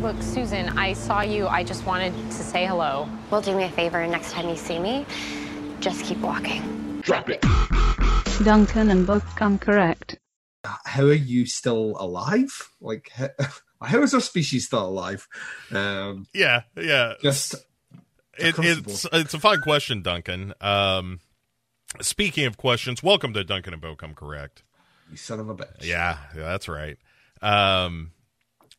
Look, Susan, I saw you. I just wanted to say hello. Well, do me a favor. Next time you see me, just keep walking. Drop it. Duncan and Bo come correct. How are you still alive? Like, how, how is our species still alive? Um, Yeah, yeah. just It, it's it's a fine question, Duncan. Um, speaking of questions, welcome to Duncan and Bo Come Correct. you son of a bitch. Yeah, yeah, that's right. Um,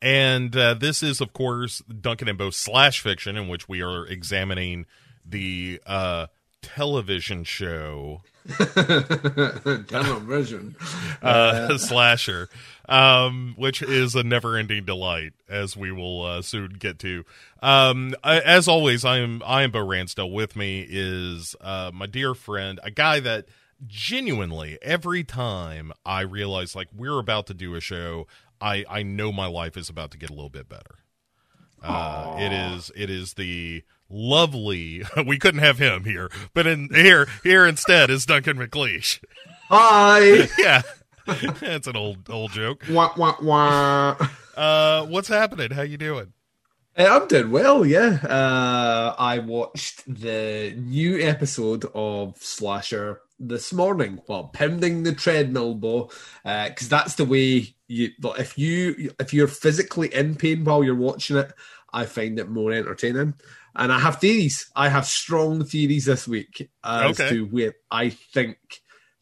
and uh, this is, of course, Duncan and Bo slash fiction, in which we are examining the uh, television show Television. uh, slasher, um, which is a never-ending delight, as we will uh, soon get to. Um, I, as always, I am I am Bo Ransdell. With me is uh, my dear friend, a guy that genuinely every time I realize like we're about to do a show, I I know my life is about to get a little bit better. Uh, it is it is the lovely. We couldn't have him here, but in here here instead is Duncan McLeish. Hi. Yeah, that's an old old joke. wah, wah, wah. Uh, what's happening? How you doing? I'm doing well, yeah. Uh, I watched the new episode of Slasher this morning. Well, pounding the treadmill, Bo, because that's the way you. If you if you're physically in pain while you're watching it, I find it more entertaining. And I have theories. I have strong theories this week as Okay. to where I think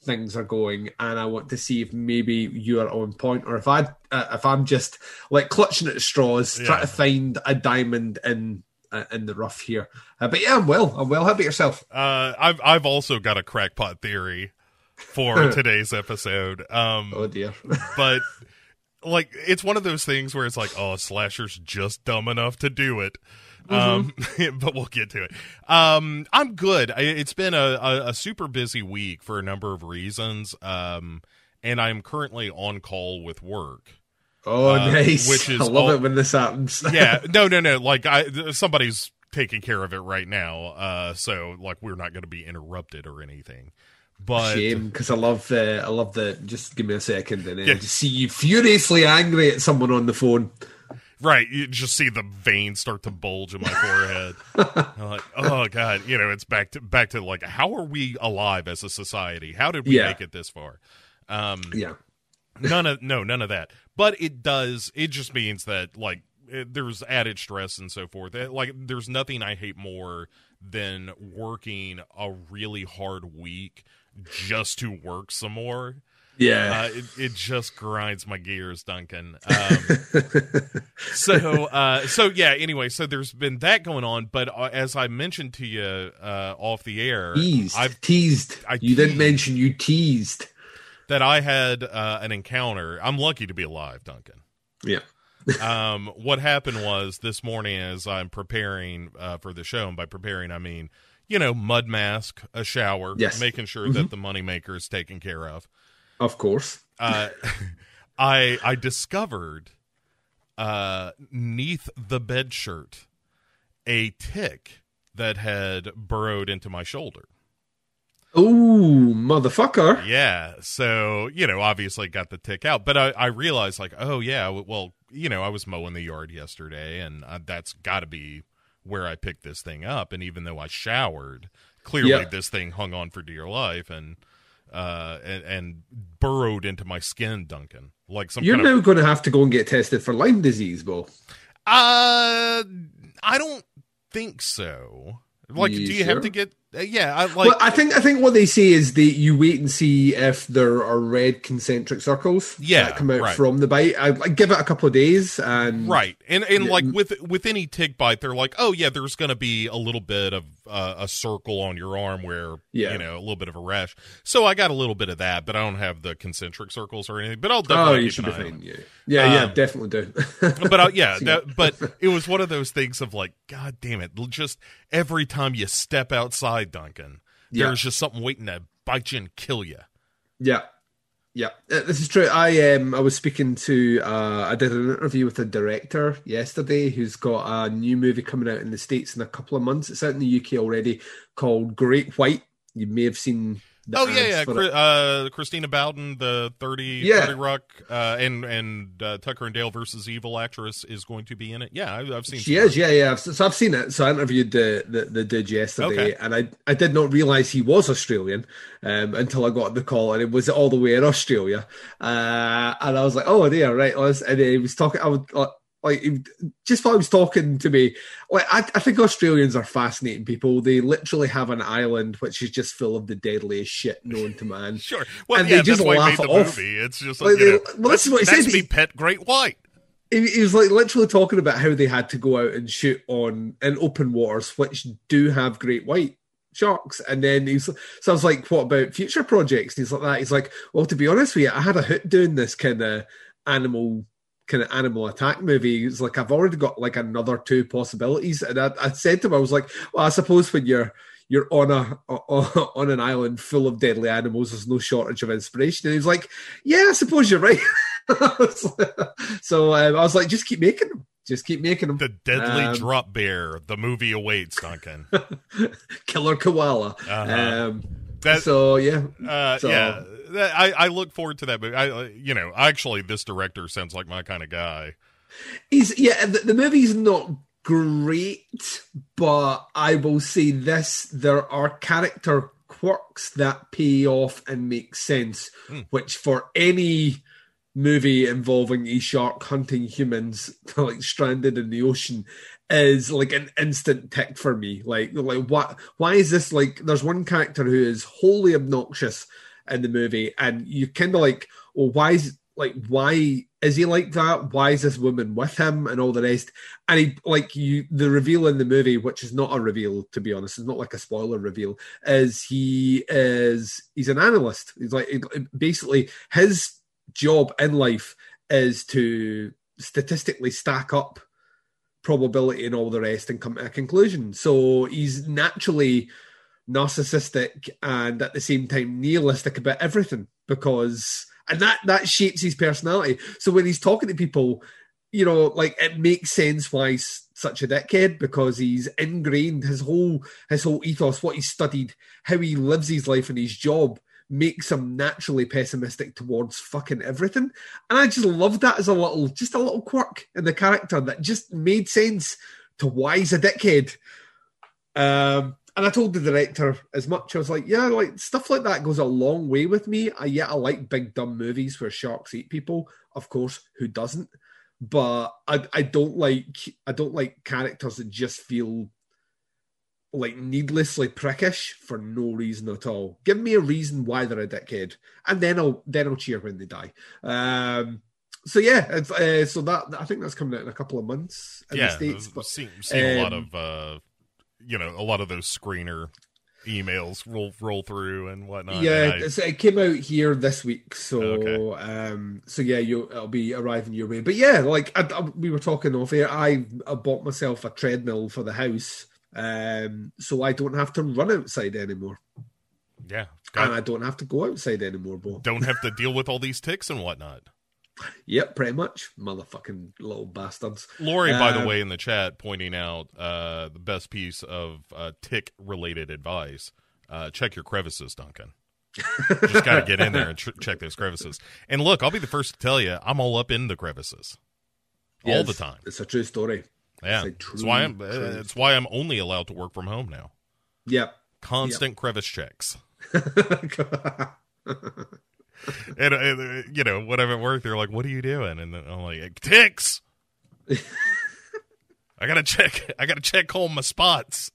things are going, and I want to see if maybe you are on point, or if I uh, if I'm just like clutching at straws, Yeah. trying to find a diamond in uh, in the rough here. Uh, but yeah, I'm well. I'm well. How about yourself? Uh, I've I've also got a crackpot theory for today's episode. Um, Oh dear. but like it's one of those things where it's like, oh, slasher's just dumb enough to do it. Um, but we'll get to it. Um, I'm good. I, it's been a, a, a super busy week for a number of reasons. Um, and I'm currently on call with work. Oh, Uh, nice. which is I love all- it when this happens. yeah no no no like i somebody's taking care of it right now uh so like we're not going to be interrupted or anything but Shame, because I love uh, I love the. Just give me a second, and then Yeah. just see you furiously angry at someone on the phone. right you just see the veins start to bulge in my forehead I'm like oh god you know it's back to back to like how are we alive as a society how did we Yeah. make it this far um Yeah, none of no none of that but it does it just means that like it, there's added stress and so forth It- like there's nothing i hate more than working a really hard week just to work some more yeah. uh, it, it just grinds my gears duncan um, so uh so yeah anyway so there's been that going on but uh, as i mentioned to you uh off the air teased. i've teased. I you didn't mention you teased. That i had uh an encounter i'm lucky to be alive duncan Yeah. um, what happened was this morning as I'm preparing uh, for the show, and by preparing I mean, you know, mud mask, a shower, Yes. Mm-hmm. making sure that the moneymaker is taken care of. Of course. Uh, I I discovered uh, neath the bed shirt a tick that had burrowed into my shoulder. Oh, motherfucker. Yeah. So, you know, obviously got the tick out, but I, I realized like, oh yeah, well, you know, I was mowing the yard yesterday and uh, that's got to be where I picked this thing up. And even though I showered, clearly Yeah. this thing hung on for dear life and, uh, and, and burrowed into my skin, Duncan, like some You're kind of, now going to have to go and get tested for Lyme disease, Bo. uh, I don't think so. Like, You do you have to get, yeah, I like, well, I think I think what they say is that you wait and see if there are red concentric circles Yeah, that come out right. from the bite. I, I give it a couple of days, and right and and Yeah. like with with any tick bite they're like oh yeah there's gonna be a little bit of uh, a circle on your arm where Yeah. you know a little bit of a rash so i got a little bit of that but i don't have the concentric circles or anything but i'll oh, definitely you should be fine. Yeah, yeah, yeah, Um, definitely do. but uh, yeah that, but it was one of those things of like god damn it just every time you step outside duncan Yeah. there's just something waiting to bite you and kill you Yeah, yeah, Uh, this is true. I um I was speaking to uh I did an interview with a director yesterday who's got a new movie coming out in the states in a couple of months. It's out in the UK already called Great White. You may have seen the Oh yeah, yeah. for Chri- uh, Christina Bowden, the 30, Yeah. 30 Rock, uh, and and uh, Tucker and Dale versus Evil actress is going to be in it. Yeah, I, I've seen. She is, yeah, yeah. So, so I've seen it. So I interviewed the the, the dude yesterday, Okay. and I I did not realize he was Australian um, until I got the call, and it was all the way in Australia. Uh, and I was like, oh dear, right. And he was talking. I would like. Just while he was talking to me, like I, I think Australians are fascinating people. They literally have an island which is just full of the deadliest shit known to man. Sure. Well, And yeah, they just that's why he laugh it off. movie. It's just Like, like, you know, they- well, this is what he said. me, pet great white. he, he was like literally talking about how they had to go out and shoot on in open waters, which do have great white sharks. And then he's so I was like, "What about future projects?" And he's like that. He's like, "Well, to be honest with you, I had a hoot doing this kind of animal." Kind of animal attack movie. It's like I've already got like another two possibilities, and I, I said to him, I was like, "Well, I suppose when you're you're on a on an island full of deadly animals, there's no shortage of inspiration." And he was like, "Yeah, I suppose you're right." so um, I was like, just keep making them. Just keep making them. The Deadly Um, Drop Bear. The movie awaits, Duncan. Killer koala. Uh-huh. Um, That- so yeah, Uh, So- yeah, that, I, I look forward to that movie. I, uh, you know, actually, this director sounds like my kind of guy. he's yeah. The, the movie's not great, but I will say this: there are character quirks that pay off and make sense, Hmm. which for any movie involving a shark hunting humans like stranded in the ocean is like an instant tick for me. Like like what why is this like there's one character who is wholly obnoxious in the movie and you kind of like well why is like why is he like that? Why is this woman with him and all the rest? And he like you the reveal in the movie which is not a reveal to be honest it's not like a spoiler reveal is he is he's an analyst. He's like basically his job in life is to statistically stack up probability and all the rest and come to a conclusion. So he's naturally narcissistic and at the same time nihilistic about everything because and that that shapes his personality. So when he's talking to people, you know, like it makes sense why he's such a dickhead because he's ingrained his whole his whole ethos, what he studied, how he lives his life and his job makes him naturally pessimistic towards fucking everything. And I just love that as a little, just a little quirk in the character that just made sense to why he's a dickhead. Um, and I told the director as much. I was like, yeah, like stuff like that goes a long way with me. I yeah, I like big dumb movies where sharks eat people. Of course, who doesn't? But I I don't like I don't like characters that just feel like needlessly prickish for no reason at all. Give me a reason why they're a dickhead, and then I'll then I'll cheer when they die. Um, so yeah, it's, uh, so that I think that's coming out in a couple of months in the yeah, states. But seen, seen a lot um, of, uh, you know, a lot of those screener emails roll roll through and whatnot. yeah, and I- it came out here this week, so Okay. um, so yeah, you it'll be arriving your way. But yeah, like I, I- we were talking off air, I, I bought myself a treadmill for the house, um, so I don't have to run outside anymore, yeah, and I don't have to go outside anymore, Bo. don't have to deal with all these ticks and whatnot. Yep, pretty much, motherfucking little bastards. Lori, by the Um, way, in the chat, pointing out uh, the best piece of uh, tick related advice. Uh, check your crevices, Duncan. Just got to get in there and tr- check those crevices. And look, I'll be the first to tell you, I'm all up in the crevices all the time. It's a true story. Yeah, that's why I'm. true, it's why I'm only allowed to work from home now. Yep. Constant crevice checks. And, uh, you know, when I'm at work, they're like, "What are you doing?" And then I'm like, "Ticks." I gotta check. I gotta check all my spots.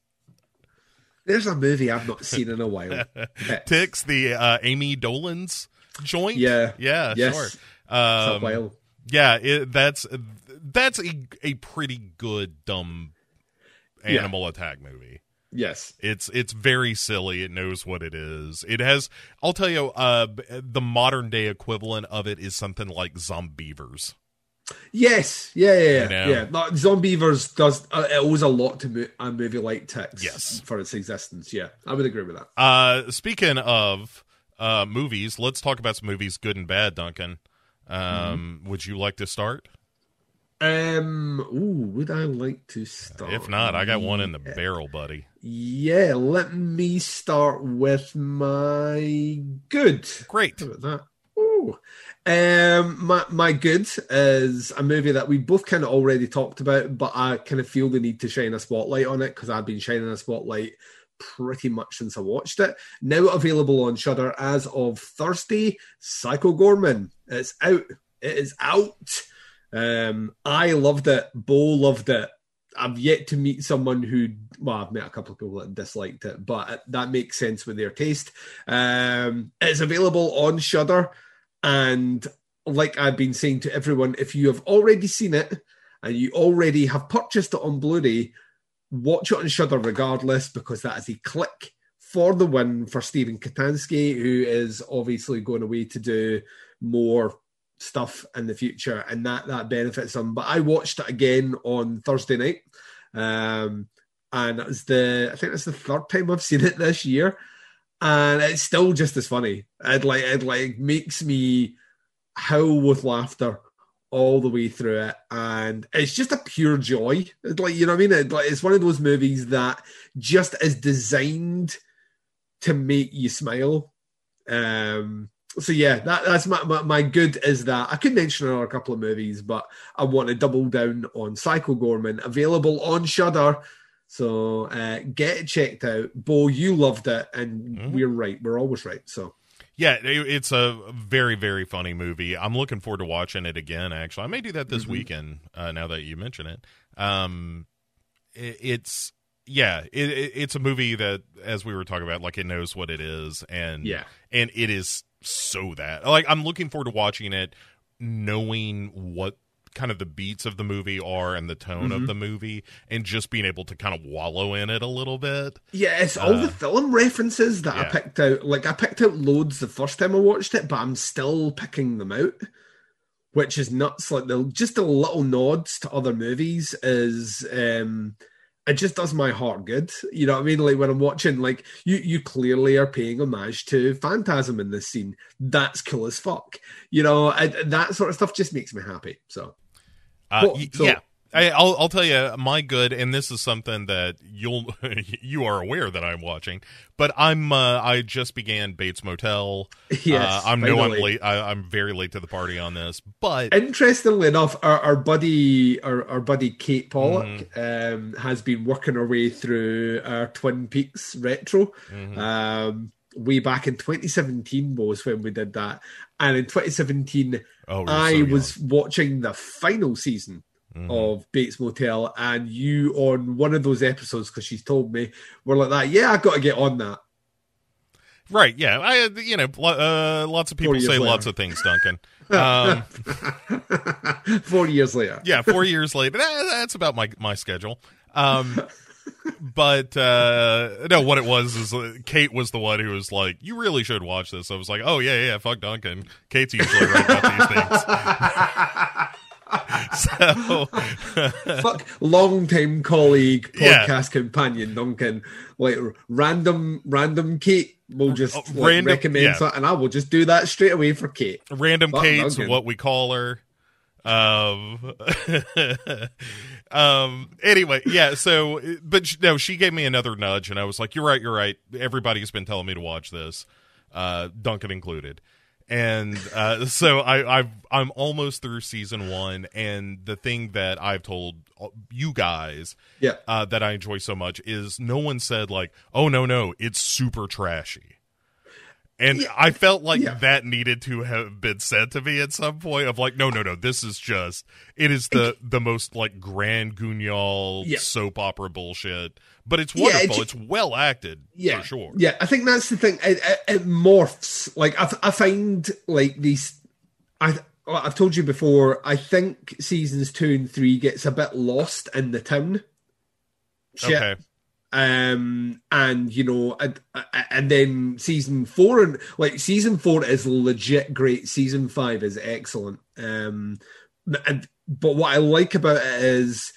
There's a movie I've not seen in a while. Ticks. The uh, Ami Dolenz joint. Yeah. yeah, Yes. sure. Um, yeah, it, that's that's a a pretty good dumb Yeah. animal attack movie. Yes. It's it's very silly. It knows what it is. It has. I'll tell you. Uh, the modern day equivalent of it is something like Zombeavers. Yes. Yeah. Yeah. Yeah. You know? yeah. Zombeavers does. Uh, it owes a lot to mo- a movie like Ticks. Yes. For its existence. Yeah. I would agree with that. Uh, speaking of uh movies, let's talk about some movies, good and bad. Duncan, um, would you like to start? Um, ooh, would I like to start? If not, I got one in the barrel, buddy. Yeah, let me start with my good. Great. How about that? Ooh. Um, my my good is a movie that we both kind of already talked about, but I kind of feel the need to shine a spotlight on it because I've been shining a spotlight pretty much since I watched it. Now available on Shudder as of Thursday. Psycho Goreman. It's out. It is out. Um, I loved it. Bo loved it. I've yet to meet someone who, well, I've met a couple of people that disliked it, but that makes sense with their taste. Um, it's available on Shudder, and like I've been saying to everyone, if you have already seen it and you already have purchased it on Blu-ray, watch it on Shudder regardless, because that is a click for the win for Steven Kostanski, who is obviously going away to do more stuff in the future, and that that benefits them. But I watched it again on Thursday night, um, and it was the I think it's the third time I've seen it this year, and it's still just as funny. It like it like makes me howl with laughter all the way through it, and it's just a pure joy. It's like you know what I mean. It, like, it's one of those movies that just is designed to make you smile. Um, so yeah, that, that's my, my, my good is that I could mention another couple of movies, but I want to double down on Psycho Goreman, available on Shudder. So uh, get it checked out. Bo, you loved it, and Mhm. we're right. We're always right. So Yeah, it- it's a very, very funny movie. I'm looking forward to watching it again. Actually, I may do that this Mhm. weekend. Uh, now that you mention it, um, it, it's yeah, it, it, it's a movie that, as we were talking about, like it knows what it is, and yeah, and it is so that like I'm looking forward to watching it, knowing what kind of the beats of the movie are and the tone Mhm. of the movie, and just being able to kind of wallow in it a little bit. yeah. It's all Uh, the film references that I picked out. Like I picked out loads the first time I watched it, but I'm still picking them out. Which is nuts. Like the just the little nods to other movies is um it just does my heart good. You know what I mean? Like when I'm watching, like you you clearly are paying homage to Phantasm in this scene. That's cool as fuck. You know, I, that sort of stuff just makes me happy. So Uh, y- So- yeah. I, I'll, I'll tell you my good, and this is something that you'll you are aware that I'm watching, but I'm uh, I just began Bates Motel. yes, uh, I'm no I'm late. I, I'm very late to the party on this, but Interestingly enough, our, our buddy, our, our buddy Kate Pollock, Mm-hmm. um, has been working her way through our Twin Peaks retro. Mhm. Um, way back in 2017 was when we did that, and in 2017, oh, I so was watching the final season Mhm. of Bates Motel, and you on one of those episodes because she's told me were like that. Yeah, I got to get on that. right. Yeah, I you know uh, lots of people say later. lots of things, Duncan. Um, Four years later. yeah, four years later. That, that's about my my schedule. Um, but uh, no, what it was is uh, Kate was the one who was like, "You really should watch this." I was like, "Oh yeah, yeah, fuck Duncan." Kate's usually right about these things. so Fuck long-time colleague, Yeah. podcast companion Duncan. Like random, random Kate will just Oh, like, random- recommend yeah. something, and I will just do that straight away for Kate. random Fuck Kate's Duncan. what we call her. Um, um. Anyway, yeah. So, but no, she gave me another nudge, and I was like, "You're right. You're right. Everybody's been telling me to watch this, uh, Duncan included." And uh, so I, I've I'm almost through season one, and the thing that I've told you guys Yeah, uh, that I enjoy so much is no one said like, "Oh no, no, it's super trashy," and Yeah, I felt like yeah. that needed to have been said to me at some point. Of like, no, no, no, this is just it is the the most like grand guignol Yeah. soap opera bullshit, but it's wonderful. it's- it's well acted yeah, for sure. Yeah, I think that's the thing. It, it, it morphs. Like I, I find like these. I I've told you before. I think seasons two and three gets a bit lost in the town. Shit. Okay, um and you know and, and then season four and like season four is legit great. Season five is excellent. Um and but what i like about it is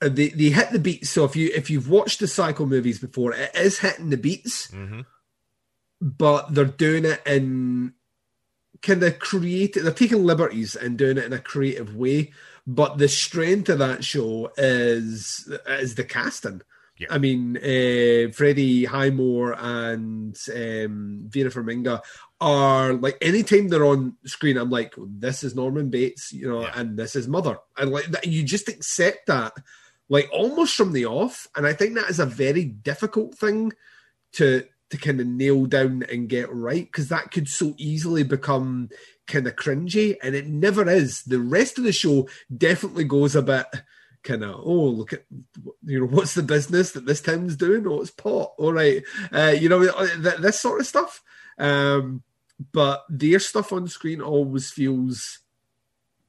uh, they, they hit the beats. So if you if you've watched the Psycho movies before it is hitting the beats hmm but they're doing it in kind of creative they're taking liberties and doing it in a creative way. But the strength of that show is is the casting. Yeah. I mean, uh, Freddie Highmore and um, Vera Farmiga are like anytime they're on screen, I'm like, this is Norman Bates, you know, Yeah. and this is Mother, and like that, you just accept that, like almost from the off, and I think that is a very difficult thing to to kind of nail down and get right because that could so easily become kind of cringy, and it never is. The rest of the show definitely goes a bit kind of oh look at you know what's the business that this town's doing? Oh it's pot. All right. Uh, you know th- this sort of stuff. Um but their stuff on screen always feels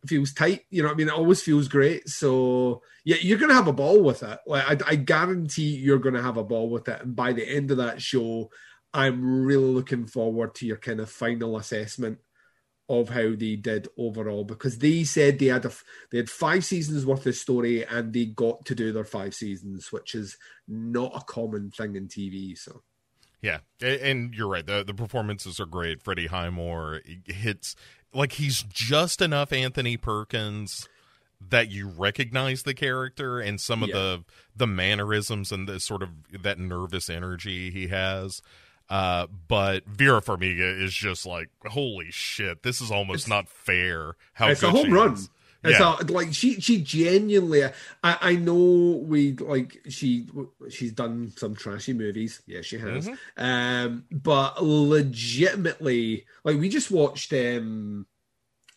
feels tight you know i mean? It always feels great. So yeah you're gonna have a ball with it. Like i, I guarantee you're gonna have a ball with it. And by the end of that show i'm really looking forward to your kind of final assessment of how they did overall because they said they had a they had five seasons worth of story and they got to do their five seasons, which is not a common thing in TV. So Yeah, and you're right. the The performances are great. Freddie Highmore hits like he's just enough Anthony Perkins that you recognize the character and some of Yeah. the the mannerisms and the sort of that nervous energy he has. Uh, but Vera Farmiga is just like, holy shit, this is almost not fair. How it's a home run. is. It's Yeah. a, like she she genuinely. I, I know we like she she's done some trashy movies. Yeah, she has. Mm-hmm. Um, but legitimately, like we just watched um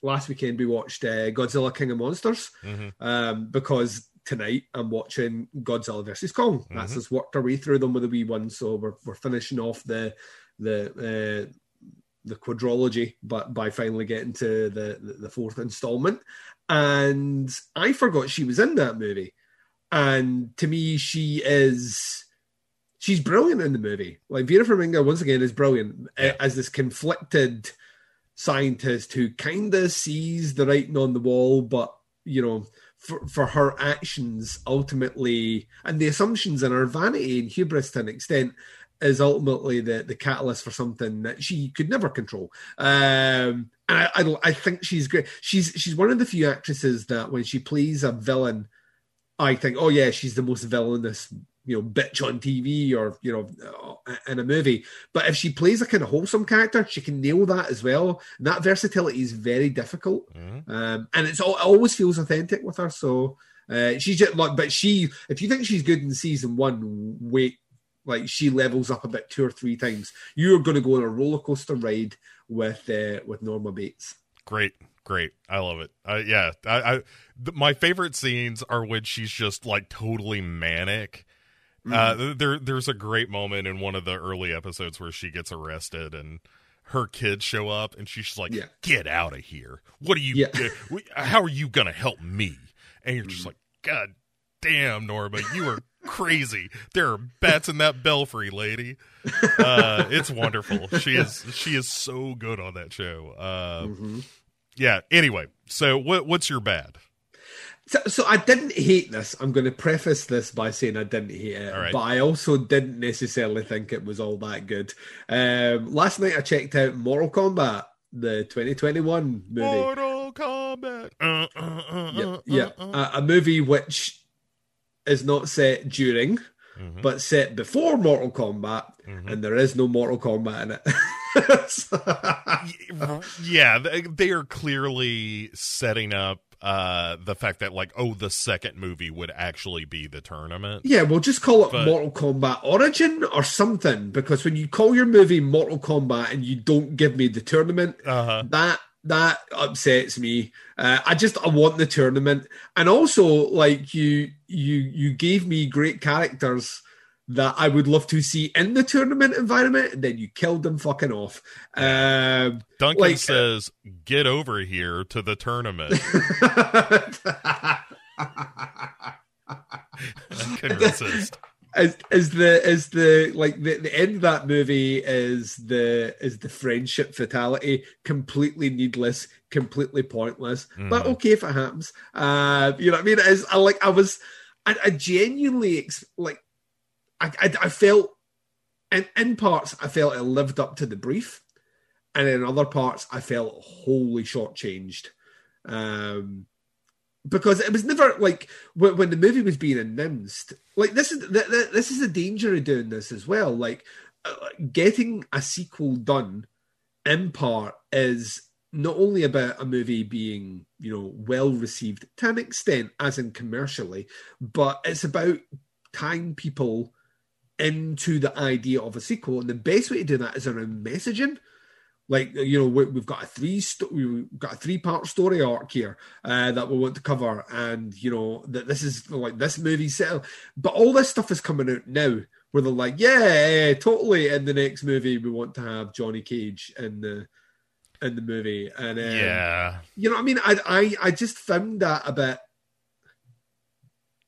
last weekend. We watched uh, Godzilla King of Monsters. Mhm. Um, because tonight I'm watching Godzilla versus Kong. That's Mhm. us worked our way through them with a wee one. So we're we're finishing off the the. Uh, the quadrology, but by finally getting to the, the, the fourth installment. And I forgot she was in that movie. And to me, she is she's brilliant in the movie. Like Vera Farmiga, once again, is brilliant Yeah. as this conflicted scientist who kind of sees the writing on the wall, but you know, for, for her actions ultimately and the assumptions and her vanity and hubris to an extent is ultimately the, the catalyst for something that she could never control. Um, and I, I, I think she's great. She's she's one of the few actresses that when she plays a villain, I think, oh yeah, she's the most villainous, you know, bitch on TV or you know, in a movie. But if she plays a kind of wholesome character, she can nail that as well. And that versatility is very difficult, Mhm. um, and it's all, it always feels authentic with her. So. Uh, she's just like, but she. If you think she's good in season one, wait like she levels up a bit two or three times. You're going to go on a roller coaster ride with uh, with Norma Bates. Great, great. I love it. Uh, yeah, I, I th- my favorite scenes are when she's just like totally manic. Uh, there, there's a great moment in one of the early episodes where she gets arrested and her kids show up and she's just like, Yeah. "Get out of here! What are you? Yeah. uh, how are you gonna help me?" And you're just like, "God damn, Norma, you are crazy. There are bats in that belfry, lady." Uh, it's wonderful. She is she is so good on that show. Uh, Mm-hmm. yeah. Anyway, so what what's your bad? So, so I didn't hate this. I'm going to preface this by saying I didn't hate it, right. but I also didn't necessarily think it was all that good. Um, last night I checked out Mortal Kombat, the 2021 movie. Mortal Kombat. Uh, uh, uh, yeah, uh, yeah. uh, uh. A, a movie which is not set during, Mhm. but set before Mortal Kombat, Mhm. and there is no Mortal Kombat in it. So- yeah, they are clearly setting up uh the fact that like oh the second movie would actually be the tournament. Yeah, we'll just call it But- Mortal Kombat Origin or something because when you call your movie Mortal Kombat and you don't give me the tournament, Uh-huh. that that upsets me. Uh, I just I want the tournament, and also like you you you gave me great characters that I would love to see in the tournament environment, and then you killed them fucking off. Um, Duncan like- uh, says, "Get over here to the tournament." I couldn't resist. is is the is the like the, the end of that movie is the is the friendship fatality completely needless completely pointless but Mhm. okay if it happens uh you know what i mean is i like i was i, I genuinely like I, I i felt in in parts i felt it lived up to the brief and in other parts i felt wholly shortchanged um because it was never like when, the movie was being announced. Like this is th- th- this is the danger of doing this as well. Like uh, getting a sequel done in part is not only about a movie being you know well received to an extent as in commercially but it's about tying people into the idea of a sequel and the best way to do that is around messaging like you know we, we've got a three we've got a three part story arc here uh, that we want to cover and you know that this is like this movie set but all this stuff is coming out now where they're like yeah totally in the next movie we want to have johnny cage in the in the movie and um, yeah. you know what I mean? I I I just found that a bit.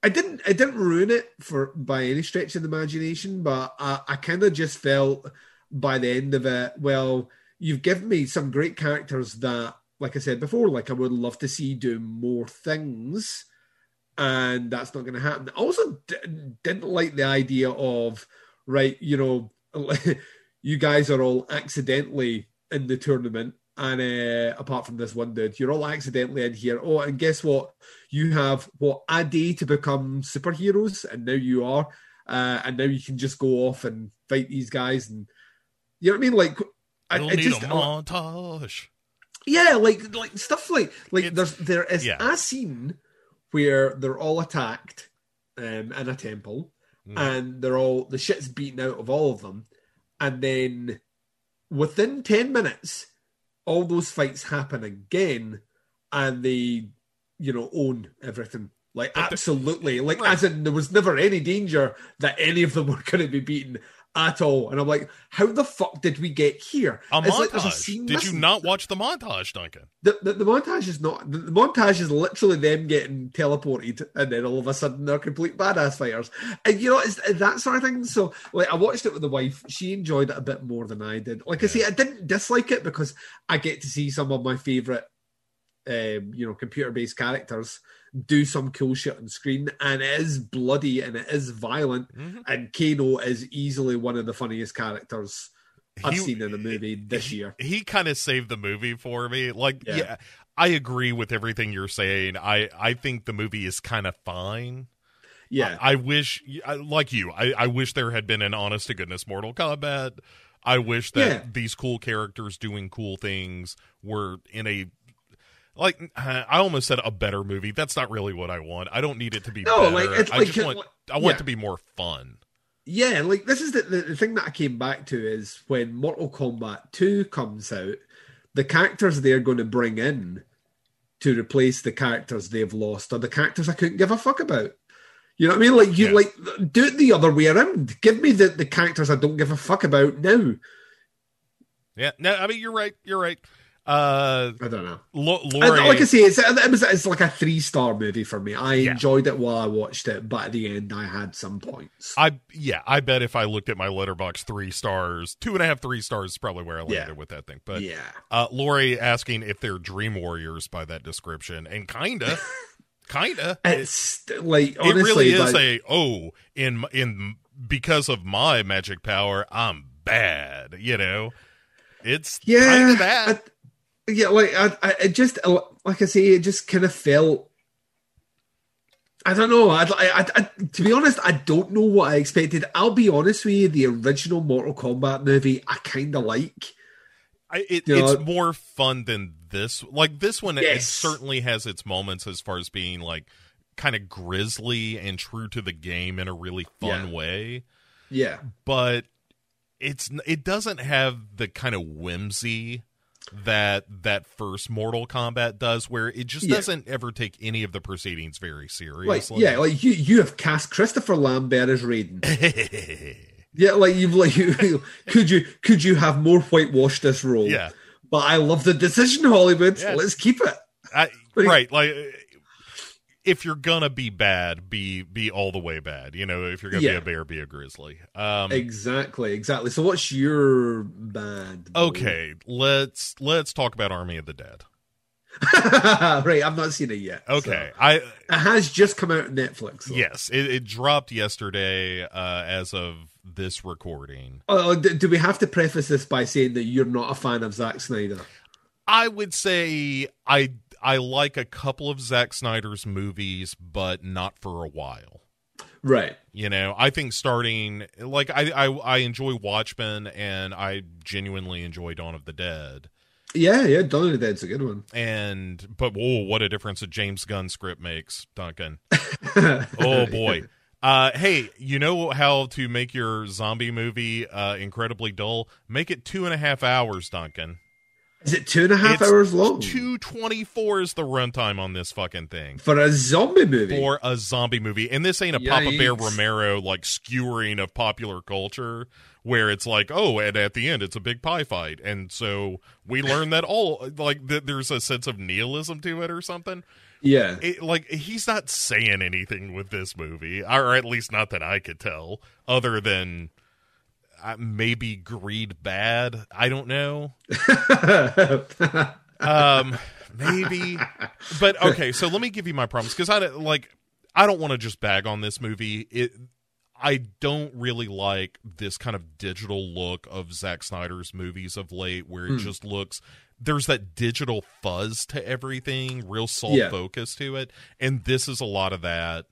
I didn't I didn't ruin it for by any stretch of the imagination, but I, I kind of just felt by the end of it, well, you've given me some great characters that, like I said before, like I would love to see do more things, and that's not going to happen. I also d- didn't like the idea of right, you know, you guys are all accidentally in the tournament and uh, apart from this one dude, you're all accidentally in here. Oh, and guess what? You have what a day to become superheroes, and now you are, uh, and now you can just go off and fight these guys, and you know what I mean? Like, I, You'll I need just, a montage. yeah, like like stuff like like It's- there's there is yeah. a scene where they're all attacked um, in a temple, Mm. and they're all the shit's beaten out of all of them, and then within ten minutes, all those fights happen again, and they, you know, own everything. Like absolutely, like as in there was never any danger that any of them were going to be beaten at all. And I'm like, how the fuck did we get here? A It's like montage. scene Did you not watch the montage, Duncan? The, the, the montage is not the, the montage is literally them getting teleported and then all of a sudden they're complete badass fighters and you know it's that sort of thing so like I watched it with the wife she enjoyed it a bit more than I did like I Yeah. say I didn't dislike it because I get to see some of my favorite um, you know computer based characters do some cool shit on screen and it is bloody and it is violent Mhm. and Kano is easily one of the funniest characters I've He- seen in a movie this he, year He kind of saved the movie for me. Like, Yeah. yeah. I agree with everything you're saying. I I think the movie is kind of fine. yeah I, I wish, I- like you, I, I wish there had been an honest to goodness Mortal Kombat. I wish that Yeah. these cool characters doing cool things were in a like I almost said a better movie. That's not really what I want. I don't need it to be No, better. like, it's I like- just want I want yeah. it to be more fun. Yeah, like this is the, the, the thing that I came back to is when Mortal Kombat 2 comes out, the characters they're going to bring in to replace the characters they've lost are the characters I couldn't give a fuck about. You know what I mean? Like you Yeah. like do it the other way around. Give me the, the characters I don't give a fuck about now. Yeah, no, I mean you're right. You're right. Uh, I don't know. Lo- Lori, like I say, it's, it was it's like a three star movie for me. I Yeah. enjoyed it while I watched it, but at the end I had some points. I yeah, I bet if I looked at my Letterboxd three stars, two and a half, three stars is probably where I landed Yeah. with that thing. But yeah. uh, Lori asking if they're Dream Warriors by that description, and kinda, kinda, it, It's like it really is like- a oh in in because of my magic power, I'm bad. You know, it's yeah, kinda that. I- yeah, like I, I, it just uh, like I say, it just kind of felt. I don't know. I, I, I, to be honest, I don't know what I expected. I'll be honest with you. The original Mortal Kombat movie, I kind of like. I, it, You know, it's more fun than this. Like this one, it Yes. certainly has its moments as far as being like kind of grisly and true to the game in a really fun Yeah. way. Yeah, But it's it doesn't have the kind of whimsy that that first Mortal Kombat does, where it just Yeah. doesn't ever take any of the proceedings very like seriously. yeah, like you, you have cast Christopher Lambert as Raiden. Yeah, like you've like you, could you could you have more whitewashed this role? yeah. but I love the decision, Hollywood. Yeah. Let's keep it. I, right, like if you're gonna be bad, be be all the way bad. You know, if you're gonna be a bear, be a grizzly. Um, Exactly, exactly. So, what's your bad? boy? okay, let's let's talk about Army of the Dead. right, I've not seen it yet. so. Okay, I It has just come out on Netflix. so- yes, it, it dropped yesterday uh, as of this recording. Oh, do, do we have to preface this by saying that you're not a fan of Zack Snyder? I would say I I like a couple of Zack Snyder's movies, but not for a while. Right. You know, I think starting like I I, I enjoy Watchmen and I genuinely enjoy Dawn of the Dead. Yeah, yeah, Dawn of the Dead's a good one. And but whoa, what a difference a James Gunn script makes, Duncan. oh boy. Uh, hey, you know how to make your zombie movie uh, incredibly dull? Make it two and a half hours, Duncan. Is it two and a half It's hours long? Two twenty four is the runtime on this fucking thing For a zombie movie? for a zombie movie, and this ain't a Papa Bear Yikes. Romero like skewering of popular culture, where it's like, oh, and at the end it's a big pie fight, and so we learn that all like th- there's a sense of nihilism to it or something. yeah. It, like he's not saying anything with this movie, or at least not that I could tell, other than uh, maybe greed bad. I don't know. um, maybe, but okay. So let me give you my problems because I like I don't want to just bag on this movie. It. I don't really like this kind of digital look of Zack Snyder's movies of late, where it just looks there's that digital fuzz to everything, real soft Yeah. focus to it, and this is a lot of that.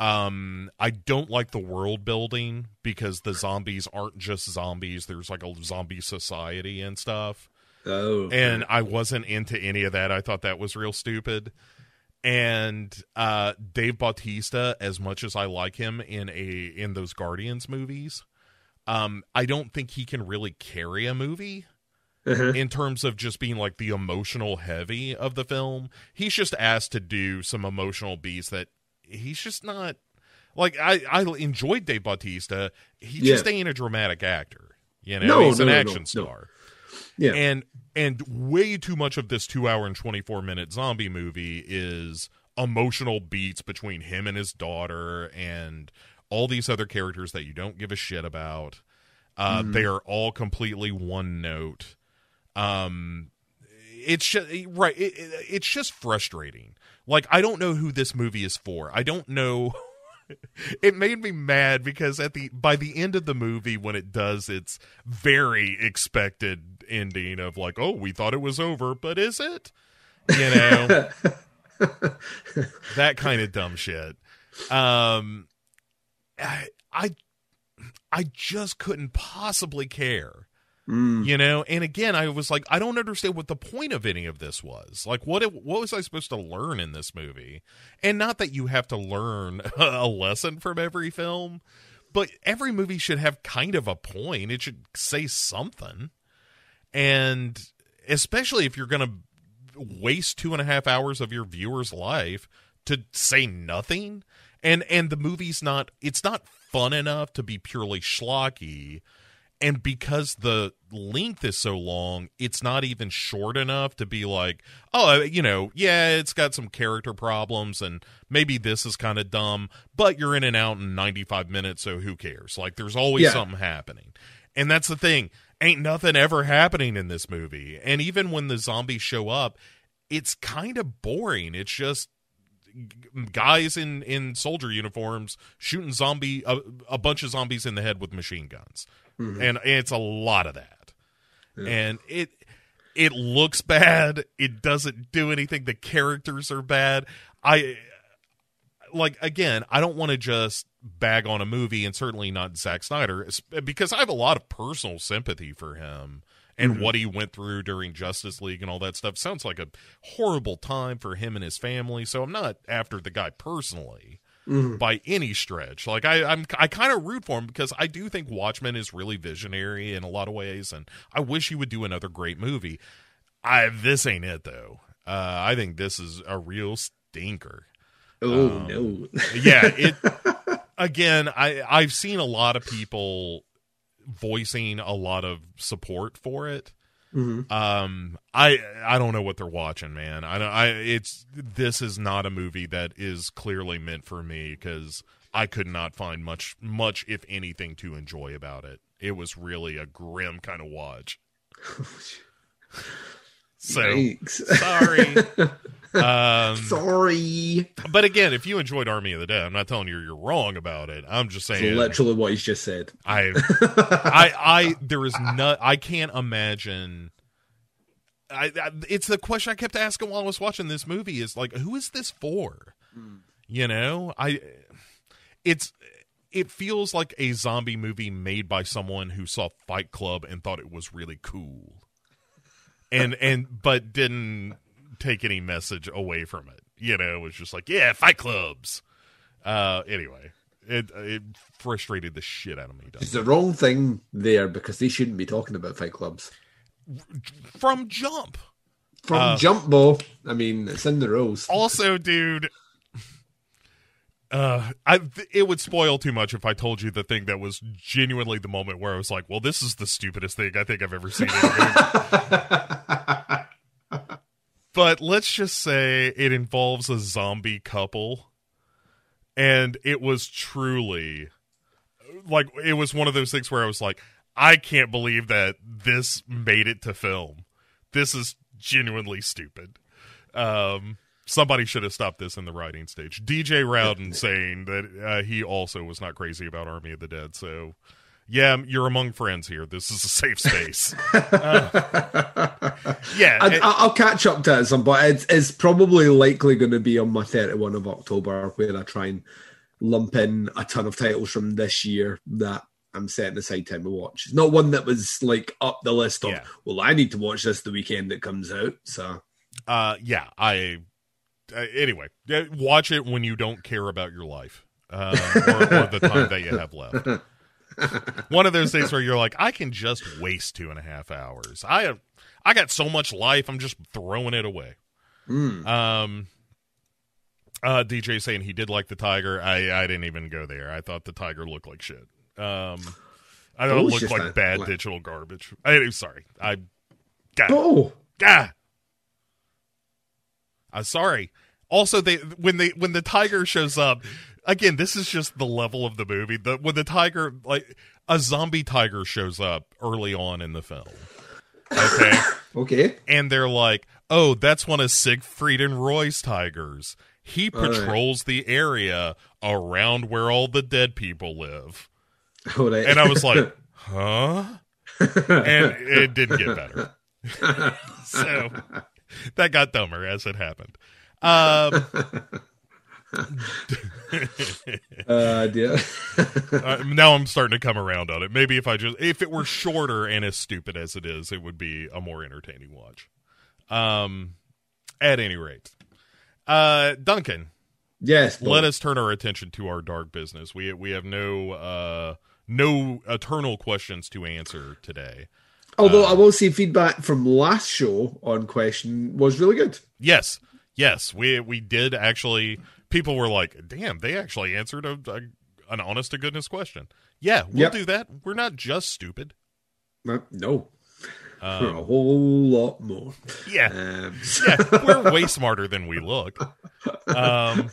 Um, I don't like the world building because the zombies aren't just zombies. There's like a zombie society and stuff oh. and I wasn't into any of that. I thought that was real stupid. And uh Dave Bautista, as much as I like him in a in those Guardians movies, um, I don't think he can really carry a movie Uh-huh. in terms of just being like the emotional heavy of the film. He's just asked to do some emotional beats that he's just not like I I enjoyed Dave Bautista. He just ain't a dramatic actor. You know, No, he's no, an no, action star yeah. and and way too much of this two hour and 24 minute zombie movie is emotional beats between him and his daughter and all these other characters that you don't give a shit about uh, Mm-hmm. they are all completely one note um it's just right it, it- it's just frustrating like i don't know who this movie is for. I don't know. It made me mad because at the by the end of the movie when it does its very expected ending of like oh we thought it was over but is it? You know? That kind of dumb shit. Um I, I i just couldn't possibly care Mm. you know and again i was like i don't understand what the point of any of this was. Like what it, what was i supposed to learn in this movie? And not that you have to learn a lesson from every film but every movie should have kind of a point. It should say something. And especially if you're gonna waste two and a half hours of your viewer's life to say nothing. And and the movie's not it's not fun enough to be purely schlocky and because the length is so long it's not even short enough to be like oh uh, you know yeah it's got some character problems and maybe this is kind of dumb but you're in and out in 95 minutes so who cares? Like there's always Yeah. something happening. And that's the thing ain't nothing ever happening in this movie. And even when the zombies show up it's kind of boring. It's just guys in in soldier uniforms shooting zombie a, a bunch of zombies in the head with machine guns. Mm-hmm. And it's a lot of that. And it it looks bad. It doesn't do anything. The characters are bad. I like again i don't want to just bag on a movie and certainly not Zack Snyder because i have a lot of personal sympathy for him and what he went through during Justice League and all that stuff sounds like a horrible time for him and his family. So I'm not after the guy personally by any stretch. Like I, I'm, I kind of root for him because I do think Watchmen is really visionary in a lot of ways, and I wish he would do another great movie. I this ain't it though. Uh, I think this is a real stinker. Oh Um, no. yeah it again i i've seen a lot of people voicing a lot of support for it. Mhm. um i i don't know what they're watching man. I i it's this is not a movie that is clearly meant for me because i could not find much much if anything to enjoy about it. It was really a grim kind of watch. So sorry um Sorry. but again, if you enjoyed Army of the Dead, I'm not telling you you're wrong about it. I'm just That's saying literally what he's just said. I I I there is no I can't imagine I, I it's the question I kept asking while I was watching this movie is like, who is this for? You know, I it's it feels like a zombie movie made by someone who saw Fight Club and thought it was really cool, and and but didn't take any message away from it. You know, it was just like, yeah, Fight Clubs. Uh, anyway, it it frustrated the shit out of me. It's the wrong thing there because they shouldn't be talking about fight clubs. From Jump. From Uh, Jumbo, I mean, it's in the rules. Also, dude, uh, I th- it would spoil too much if I told you the thing that was genuinely the moment where I was like, "Well, this is the stupidest thing I think I've ever seen." In a movie. but let's just say it involves a zombie couple, and it was truly like it was one of those things where I was like, "I can't believe that this made it to film. This is genuinely stupid." Um, somebody should have stopped this in the writing stage. DJ Rowden saying that uh, he also was not crazy about Army of the Dead. So, yeah, you're among friends here. This is a safe space. Uh, yeah, I, it- I'll catch up to it at some point. It's, it's probably likely going to be on my 31 of October where I try and lump in a ton of titles from this year that I'm setting aside time to watch. It's not one that was like up the list of, Yeah. well, I need to watch this the weekend that comes out. So, uh, yeah, I. Uh, anyway, uh, watch it when you don't care about your life um, or, or the time that you have left. One of those days where you're like, I can just waste two and a half hours. I have, I got so much life. I'm just throwing it away. Um, uh, DJ saying he did like the tiger. I I didn't even go there. I thought the tiger looked like shit. Um, I thought it it's looked like a- bad like- digital garbage. I, am sorry, I. got. oh, God. I'm sorry. Also, they when they when the tiger shows up, again, this is just the level of the movie. The when the tiger like a zombie tiger shows up early on in the film. Okay. okay. and they're like, "Oh, that's one of Siegfried and Roy's tigers. He All right. patrols the area around where all the dead people live." Right. And I was like, "Huh?" And it didn't get better. so that got dumber as it happened. Um, uh, dear. uh, now I'm starting to come around on it. Maybe if I just if it were shorter and as stupid as it is, it would be a more entertaining watch. Um, at any rate, uh, Duncan, yes. let us turn our attention to our dark business. We we have no uh no eternal questions to answer today. Although uh, I will say feedback from last show on question was really good. Yes, yes, we we did actually. People were like, "Damn, they actually answered a, a an honest to goodness question." Yeah, we'll Yep. do that. We're not just stupid. Uh, No, Um, a whole lot more. yeah, Um, yeah, we're way smarter than we look. Um,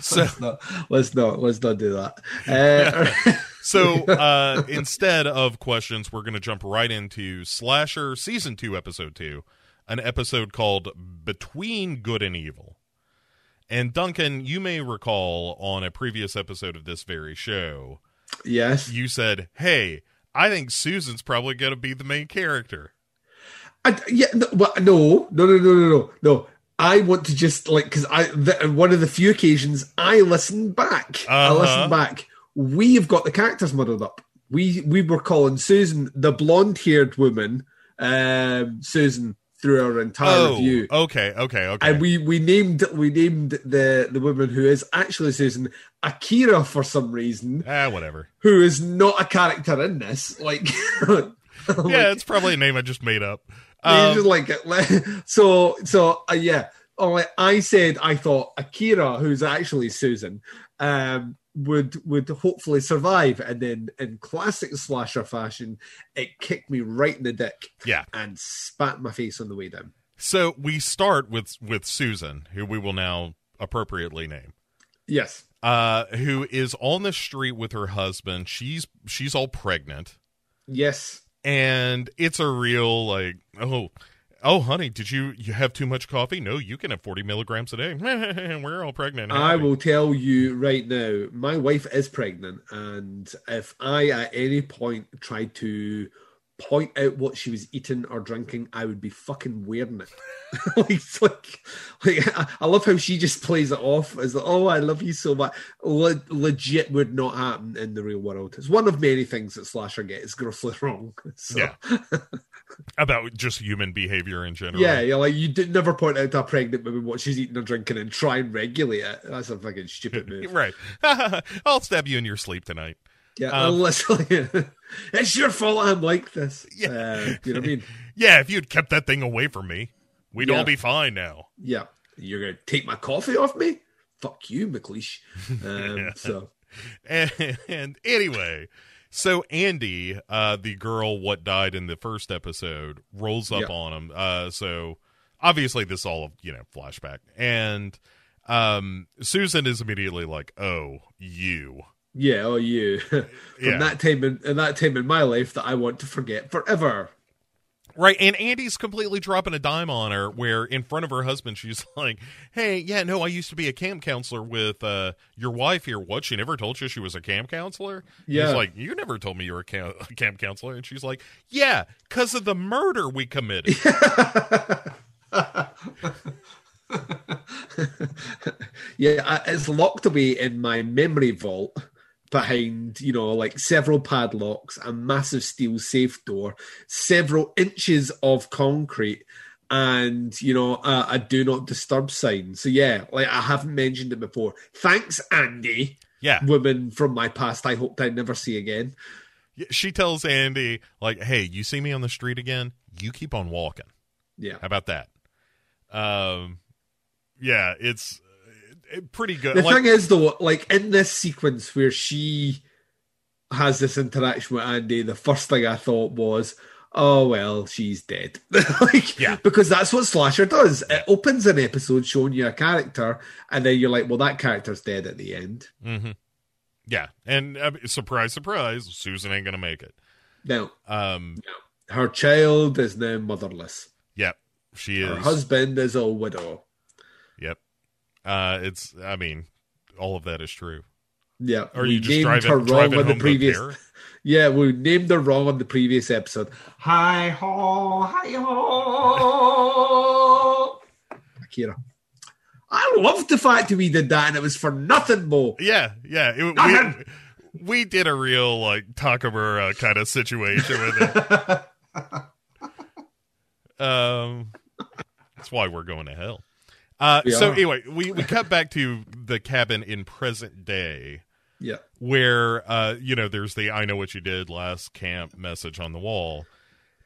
so let's not let's not let's not do that. Uh, so uh, instead of questions, we're going to jump right into Slasher season two, episode two, an episode called "Between Good and Evil." And Duncan, you may recall on a previous episode of this very show, yes, you said, "Hey, I think Susan's probably going to be the main character." I, yeah, no, well, no, no, no, no, no, no, no. I want to just like because I the, one of the few occasions I listened back. I Uh-huh. listened back. We've got the characters muddled up. We we were calling Susan the blonde-haired woman, um, Susan through our entire Oh, review. okay, okay, okay. And we we named we named the the woman who is actually Susan Akira for some reason, ah, whatever. who is not a character in this. Like, Yeah, it's probably a name I just made up. Um, just like, like so so uh, yeah. Oh, like, I said I thought Akira, who's actually Susan, um, would would hopefully survive, and then in classic slasher fashion, it kicked me right in the dick yeah. and spat my face on the way down. So we start with with Susan, who we will now appropriately name. Yes, uh, who is on the street with her husband. She's she's all pregnant, yes, and it's a real like, oh, oh, honey, did you you have too much coffee? No, you can have forty milligrams a day. We're all pregnant. I happy." will tell you right now, my wife is pregnant, and if I at any point tried to point out what she was eating or drinking, I would be fucking wearing it. like, like, like I, love how she just plays it off as oh, I love you so much. Le- legit would not happen in the real world. It's one of many things that Slasher gets grossly wrong. So, Yeah. About just human behavior in general. yeah, yeah, like you did never point out to a pregnant woman what she's eating or drinking and try and regulate it. That's a fucking stupid move. Right. I'll stab you in your sleep tonight. Yeah, Um, literally, it's your fault I'm like this. Yeah. Uh, you know what I mean? Yeah, if you'd kept that thing away from me, we'd Yeah. all be fine now. Yeah, you're gonna take my coffee off me? Fuck you, McLeish. Um, Yeah. So And, and anyway, so Andy, uh, the girl what died in the first episode, rolls up Yeah. on him. Uh, so obviously this all you know flashback, and um, Susan is immediately like, "Oh, you." yeah, oh you. From Yeah. that time in, in that time in my life that I want to forget forever. Right, and Andy's completely dropping a dime on her. Where in front of her husband, she's like, "Hey, yeah, no, I used to be a camp counselor with uh, your wife here. What? She never told you she was a camp counselor? Yeah. He's like, you never told me you were a camp, a camp counselor. And she's like, yeah, because of the murder we committed. yeah, I, it's locked away in my memory vault behind, you know, like several padlocks, a massive steel safe door, several inches of concrete, and you know, a, a do not disturb sign. So yeah, like I haven't mentioned it before. Thanks, Andy, yeah, woman from my past. I hoped I'd never see again. she tells Andy like, hey, you see me on the street again? You keep on walking. Yeah. How about that? Um, yeah, it's pretty good. The Like, thing is, though, like in this sequence where she has this interaction with Andy, the first thing I thought was, "Oh well, she's dead." like, Yeah. because that's what slasher does. It opens an episode showing you a character, and then you're like, "Well, that character's dead at the end." mhm. yeah, and uh, surprise, surprise, Susan ain't gonna make it. No, Um, her child is now motherless. yep, she is. Her husband is a widow. Yep. Uh, it's. I mean, all of that is true. Yeah, Are we you just driving, her wrong driving on the previous. Yeah, we named her wrong on the previous episode. Hi ho, hi ho. Akira. I loved the fact that we did that and it was for nothing more. Yeah, yeah. It, Nothing. we, we did a real like Takamura kind of situation with it. Um, that's why we're going to hell. Uh, so anyway, we we cut back to the cabin in present day. Yeah. where uh you know there's the i know what you did last camp message on the wall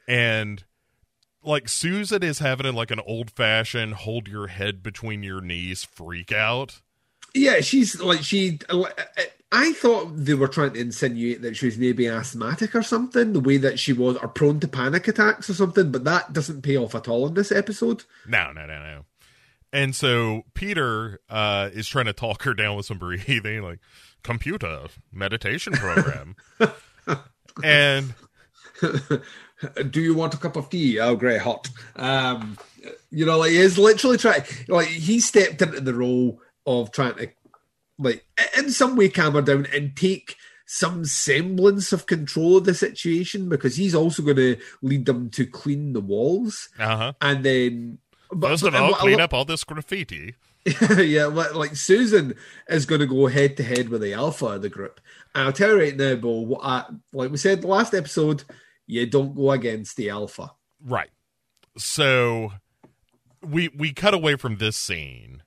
and like susan is having like an old fashioned hold your head between your knees freak out Yeah, she's like she. I thought they were trying to insinuate that she was maybe asthmatic or something, the way that she was, or prone to panic attacks or something. But that doesn't pay off at all in this episode. no no no no and so peter uh is trying to talk her down with some breathing like computer meditation program and Do you want a cup of tea? Oh, great, hot. Um, you know, like he's literally trying. Like he stepped into the role of trying to, like, in some way, calm her down and take some semblance of control of the situation because he's also going to lead them to clean the walls uh-huh and then. But, first of all clean lo- up all this graffiti yeah, like, like Susan is going to go head to head with the alpha of the group. And I'll tell you right now, Bo, what I, like we said the last episode, you don't go against the alpha. Right. So we we cut away from this scene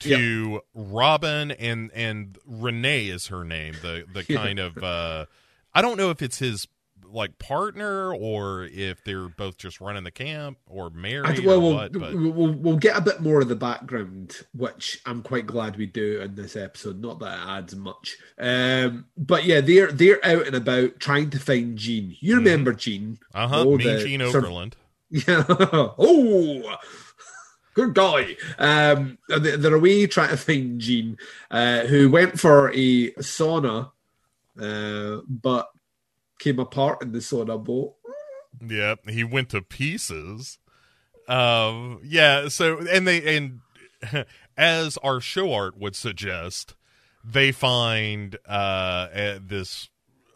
to Robin and and Renee is her name. The the kind of uh I don't know if it's his like partner or if they're both just running the camp or married well, or we'll, what. But we'll, we'll, get a bit more of the background, which I'm quite glad we do in this episode. Not that it adds much, um, but yeah, they're they're out and about trying to find Jean. You remember Jean? uh huh, Oh, Mean Gene Okerlund. Yeah. oh, good guy. Um, they- they're away trying to find Jean, uh, who went for a sauna, uh, but came apart in the sauna boat. Yeah, he went to pieces. Um, yeah. So, and they and as our show art would suggest, they find uh, uh this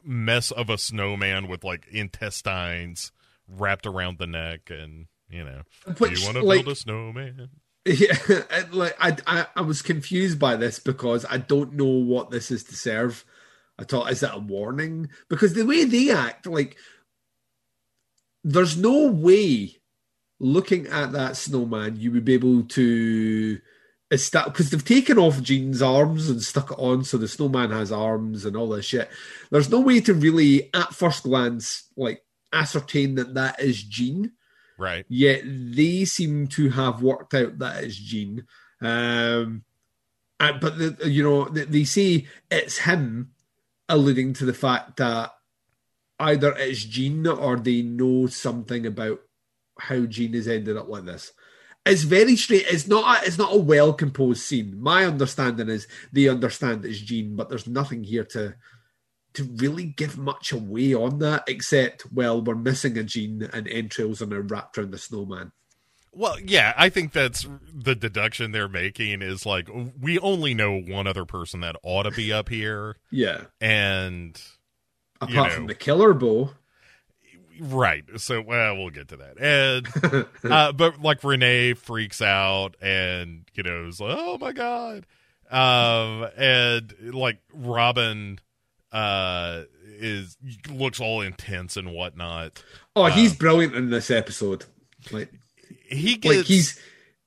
mess of a snowman with like intestines wrapped around the neck, and you know, Which, you want to like- build a snowman? Yeah, like I, I, I was confused by this because I don't know what this is to serve. I thought, is that a warning? Because the way they act, like, there's no way looking at that snowman you would be able to establish because they've taken off Jean's arms and stuck it on, so the snowman has arms and all this shit. There's no way to really, at first glance, like ascertain that that is Jean Right. yet they seem to have worked out that is Jean. Um, but the, you know they, they say it's him, alluding to the fact that either it's Gene or they know something about how Gene has ended up like this. It's very straight. It's not. A, it's not a well composed scene. My understanding is they understand it's Gene, but there's nothing here to to really give much away on that, except well, we're missing a gene and entrails are now wrapped around the snowman. Well, yeah, I think that's the deduction they're making is like we only know one other person that ought to be up here, Yeah, and apart know. from the killer bull. right. So, well, we'll get to that. And uh, but like Renee freaks out and you know is like, oh my god, um, and like Robin uh is looks all intense and whatnot. Oh, he's brilliant in this episode. Like, He gets like he's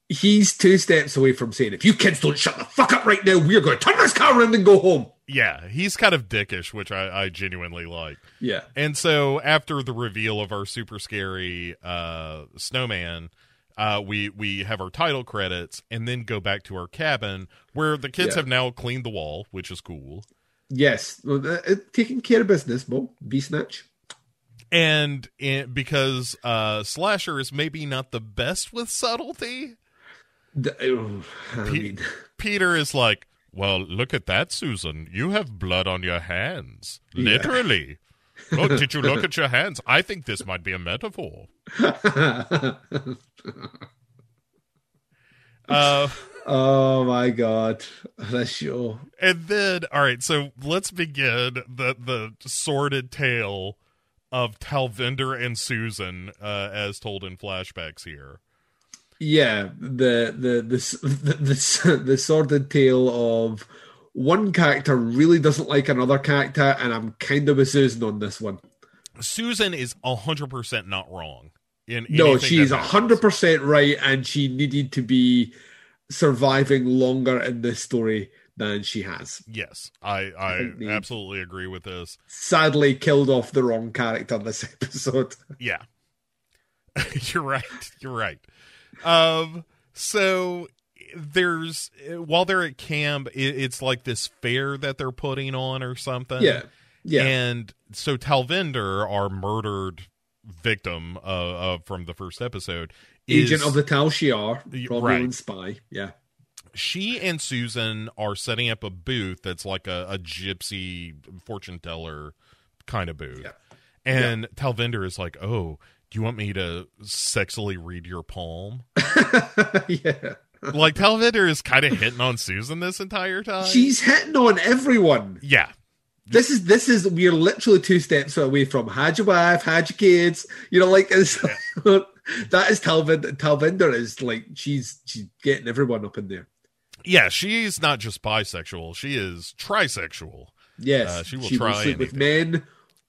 he's two steps away from saying, "If you kids don't shut the fuck up right now, we're going to turn this car around and go home." yeah, he's kind of dickish, which I, I genuinely like. Yeah, And so after the reveal of our super scary uh, snowman, uh, we we have our title credits and then go back to our cabin where the kids Yeah. have now cleaned the wall, which is cool. yes, Well, uh, uh, taking care of business, Bo. Be snatch. And in, because uh, Slasher is maybe not the best with subtlety, The- oh, Pe- mean, Peter is like, "Well, look at that, Susan. You have blood on your hands, Yeah. literally." Look, did you look at your hands? I think this might be a metaphor. Uh, oh my god, this show. And then, all right, so let's begin the the sordid tale of Talvinder and Susan, uh, as told in flashbacks here. Yeah, the the the the, the, the sordid tale of one character really doesn't like another character, and I'm kind of with Susan on this one. Susan is hundred percent not wrong. In No, she's a hundred percent right, and she needed to be surviving longer in this story than she has. Yes, I I the- absolutely agree with this. Sadly, killed off the wrong character this episode. Yeah, you're right. You're right. Um, so there's while they're at camp, it, it's like this fair that they're putting on or something. Yeah, yeah, And so Talvinder, our murdered victim uh, uh, from the first episode, agent is, of the Tal Shiar, Y- Romulan right. spy. Yeah, she and Susan are setting up a booth that's like a, a gypsy fortune teller kind of booth. Yeah. And Talvinder is like, "Oh, do you want me to sexily read your palm?" yeah. like Talvinder is kind of hitting on Susan this entire time. She's hitting on everyone. yeah, This is this is we're literally two steps away from had your wife, had your kids. You know, like it's, that is Talvinder. Talvinder is like she's she's getting everyone up in there. Yeah. She's not just bisexual; she is trisexual. Yes, Uh, she will try will sleep with men,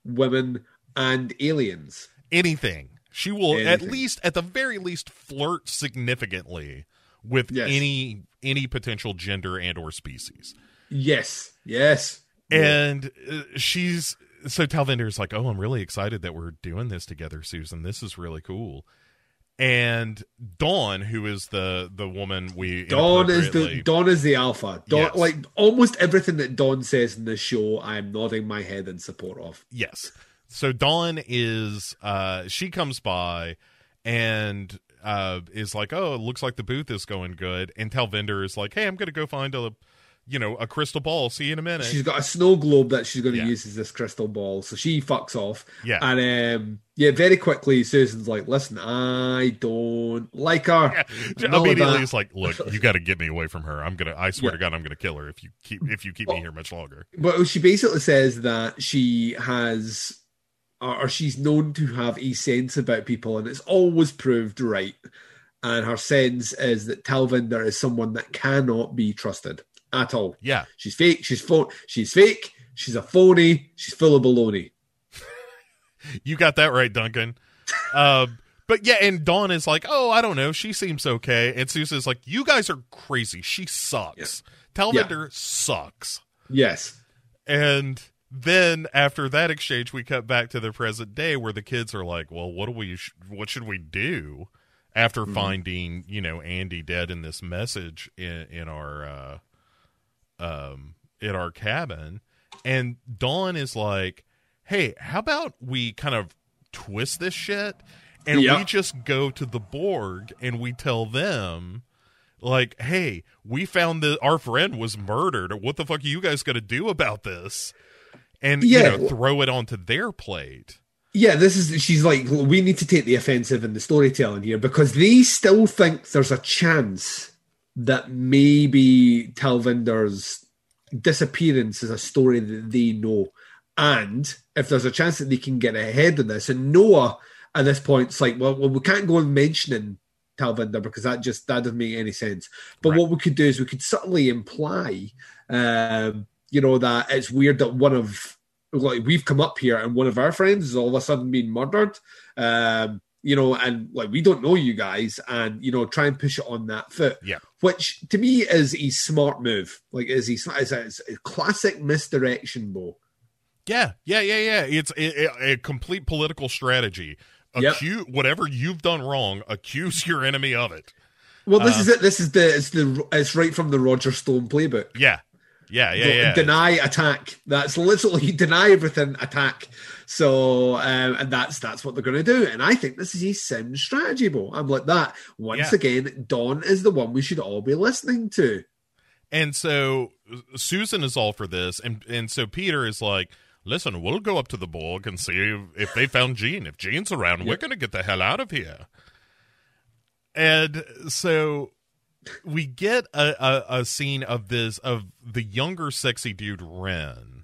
women, and aliens. anything. She will at least, at the very least, flirt significantly with Yes. any any potential gender and or species. Yes, yes, And uh, she's so Talvinder's like, "Oh, I'm really excited that we're doing this together, Susan. This is really cool." And Dawn, who is the the woman we Dawn is the Dawn is the alpha. Dawn, Yes. like almost everything that Dawn says in this show, I'm nodding my head in support of. Yes. So Dawn is uh she comes by and uh is like, "Oh, it looks like the booth is going good." And Talvinder is like, "Hey, I'm going to go find a you know, a crystal ball. See you in a minute. She's got a snow globe that she's going to Yeah. use as this crystal ball. So she fucks off. Yeah. And um, yeah, very quickly, Susan's like, listen, I don't like her. All Immediately, it's like, look, you got to get me away from her. I'm gonna. I swear Yeah. to God, I'm gonna kill her if you keep if you keep me here much longer. But she basically says that she has, or or she's known to have a sense about people, and it's always proved right. And her sense is that Talvinder is someone that cannot be trusted at all. Yeah, She's fake. She's phone. She's fake. She's a phony. She's full of baloney. you got that right, Duncan. Um, but yeah, and Dawn is like, oh, I don't know. She seems okay. And Susan's like, you guys are crazy. She sucks. Talvinder sucks. Yes. And then after that exchange, we cut back to the present day where the kids are like, "Well, what do we? Sh- what should we do?" After Mm-hmm. finding, you know, Andy dead in this message in in our uh, um at our cabin, and Dawn is like, "Hey, how about we kind of twist this shit, and Yeah. we just go to the Borg and we tell them." Like, hey, we found that our friend was murdered. What the fuck are you guys gonna do about this? And Yeah. you know, throw it onto their plate. Yeah, this is. She's like, we need to take the offensive in the storytelling here because they still think there's a chance that maybe Talvinder's disappearance is a story that they know, and if there's a chance that they can get ahead of this, and Noah at this point is like, well, well we can't go on mentioning Talvinder because that just that doesn't make any sense. But Right. what we could do is we could subtly imply, um, you know, that it's weird that one of like we've come up here and one of our friends is all of a sudden being murdered. Um, you know, and like we don't know you guys, and you know, try and push it on that foot. Yeah. Which to me is a smart move. Like is he is a, is a classic misdirection, Bo. Yeah, yeah, yeah, yeah. It's a, a, complete political strategy. Yep. Accuse whatever you've done wrong. Accuse your enemy of it. Well, this Uh, is it. This is the it's the it's right from the Roger Stone playbook. Yeah, yeah, yeah, yeah. Deny, attack. That's literally deny everything, attack. So, um, and that's that's what they're going to do. And I think this is a sound strategy, Bo. I'm like that. Once Yeah. again, Dawn is the one we should all be listening to. And so Susan is all for this, and and so Peter is like, "Listen, we'll go up to the Borg and see if, if they found Jean. If Jean's around, we're gonna get the hell out of here." And so we get a, a, a scene of this of the younger sexy dude Ren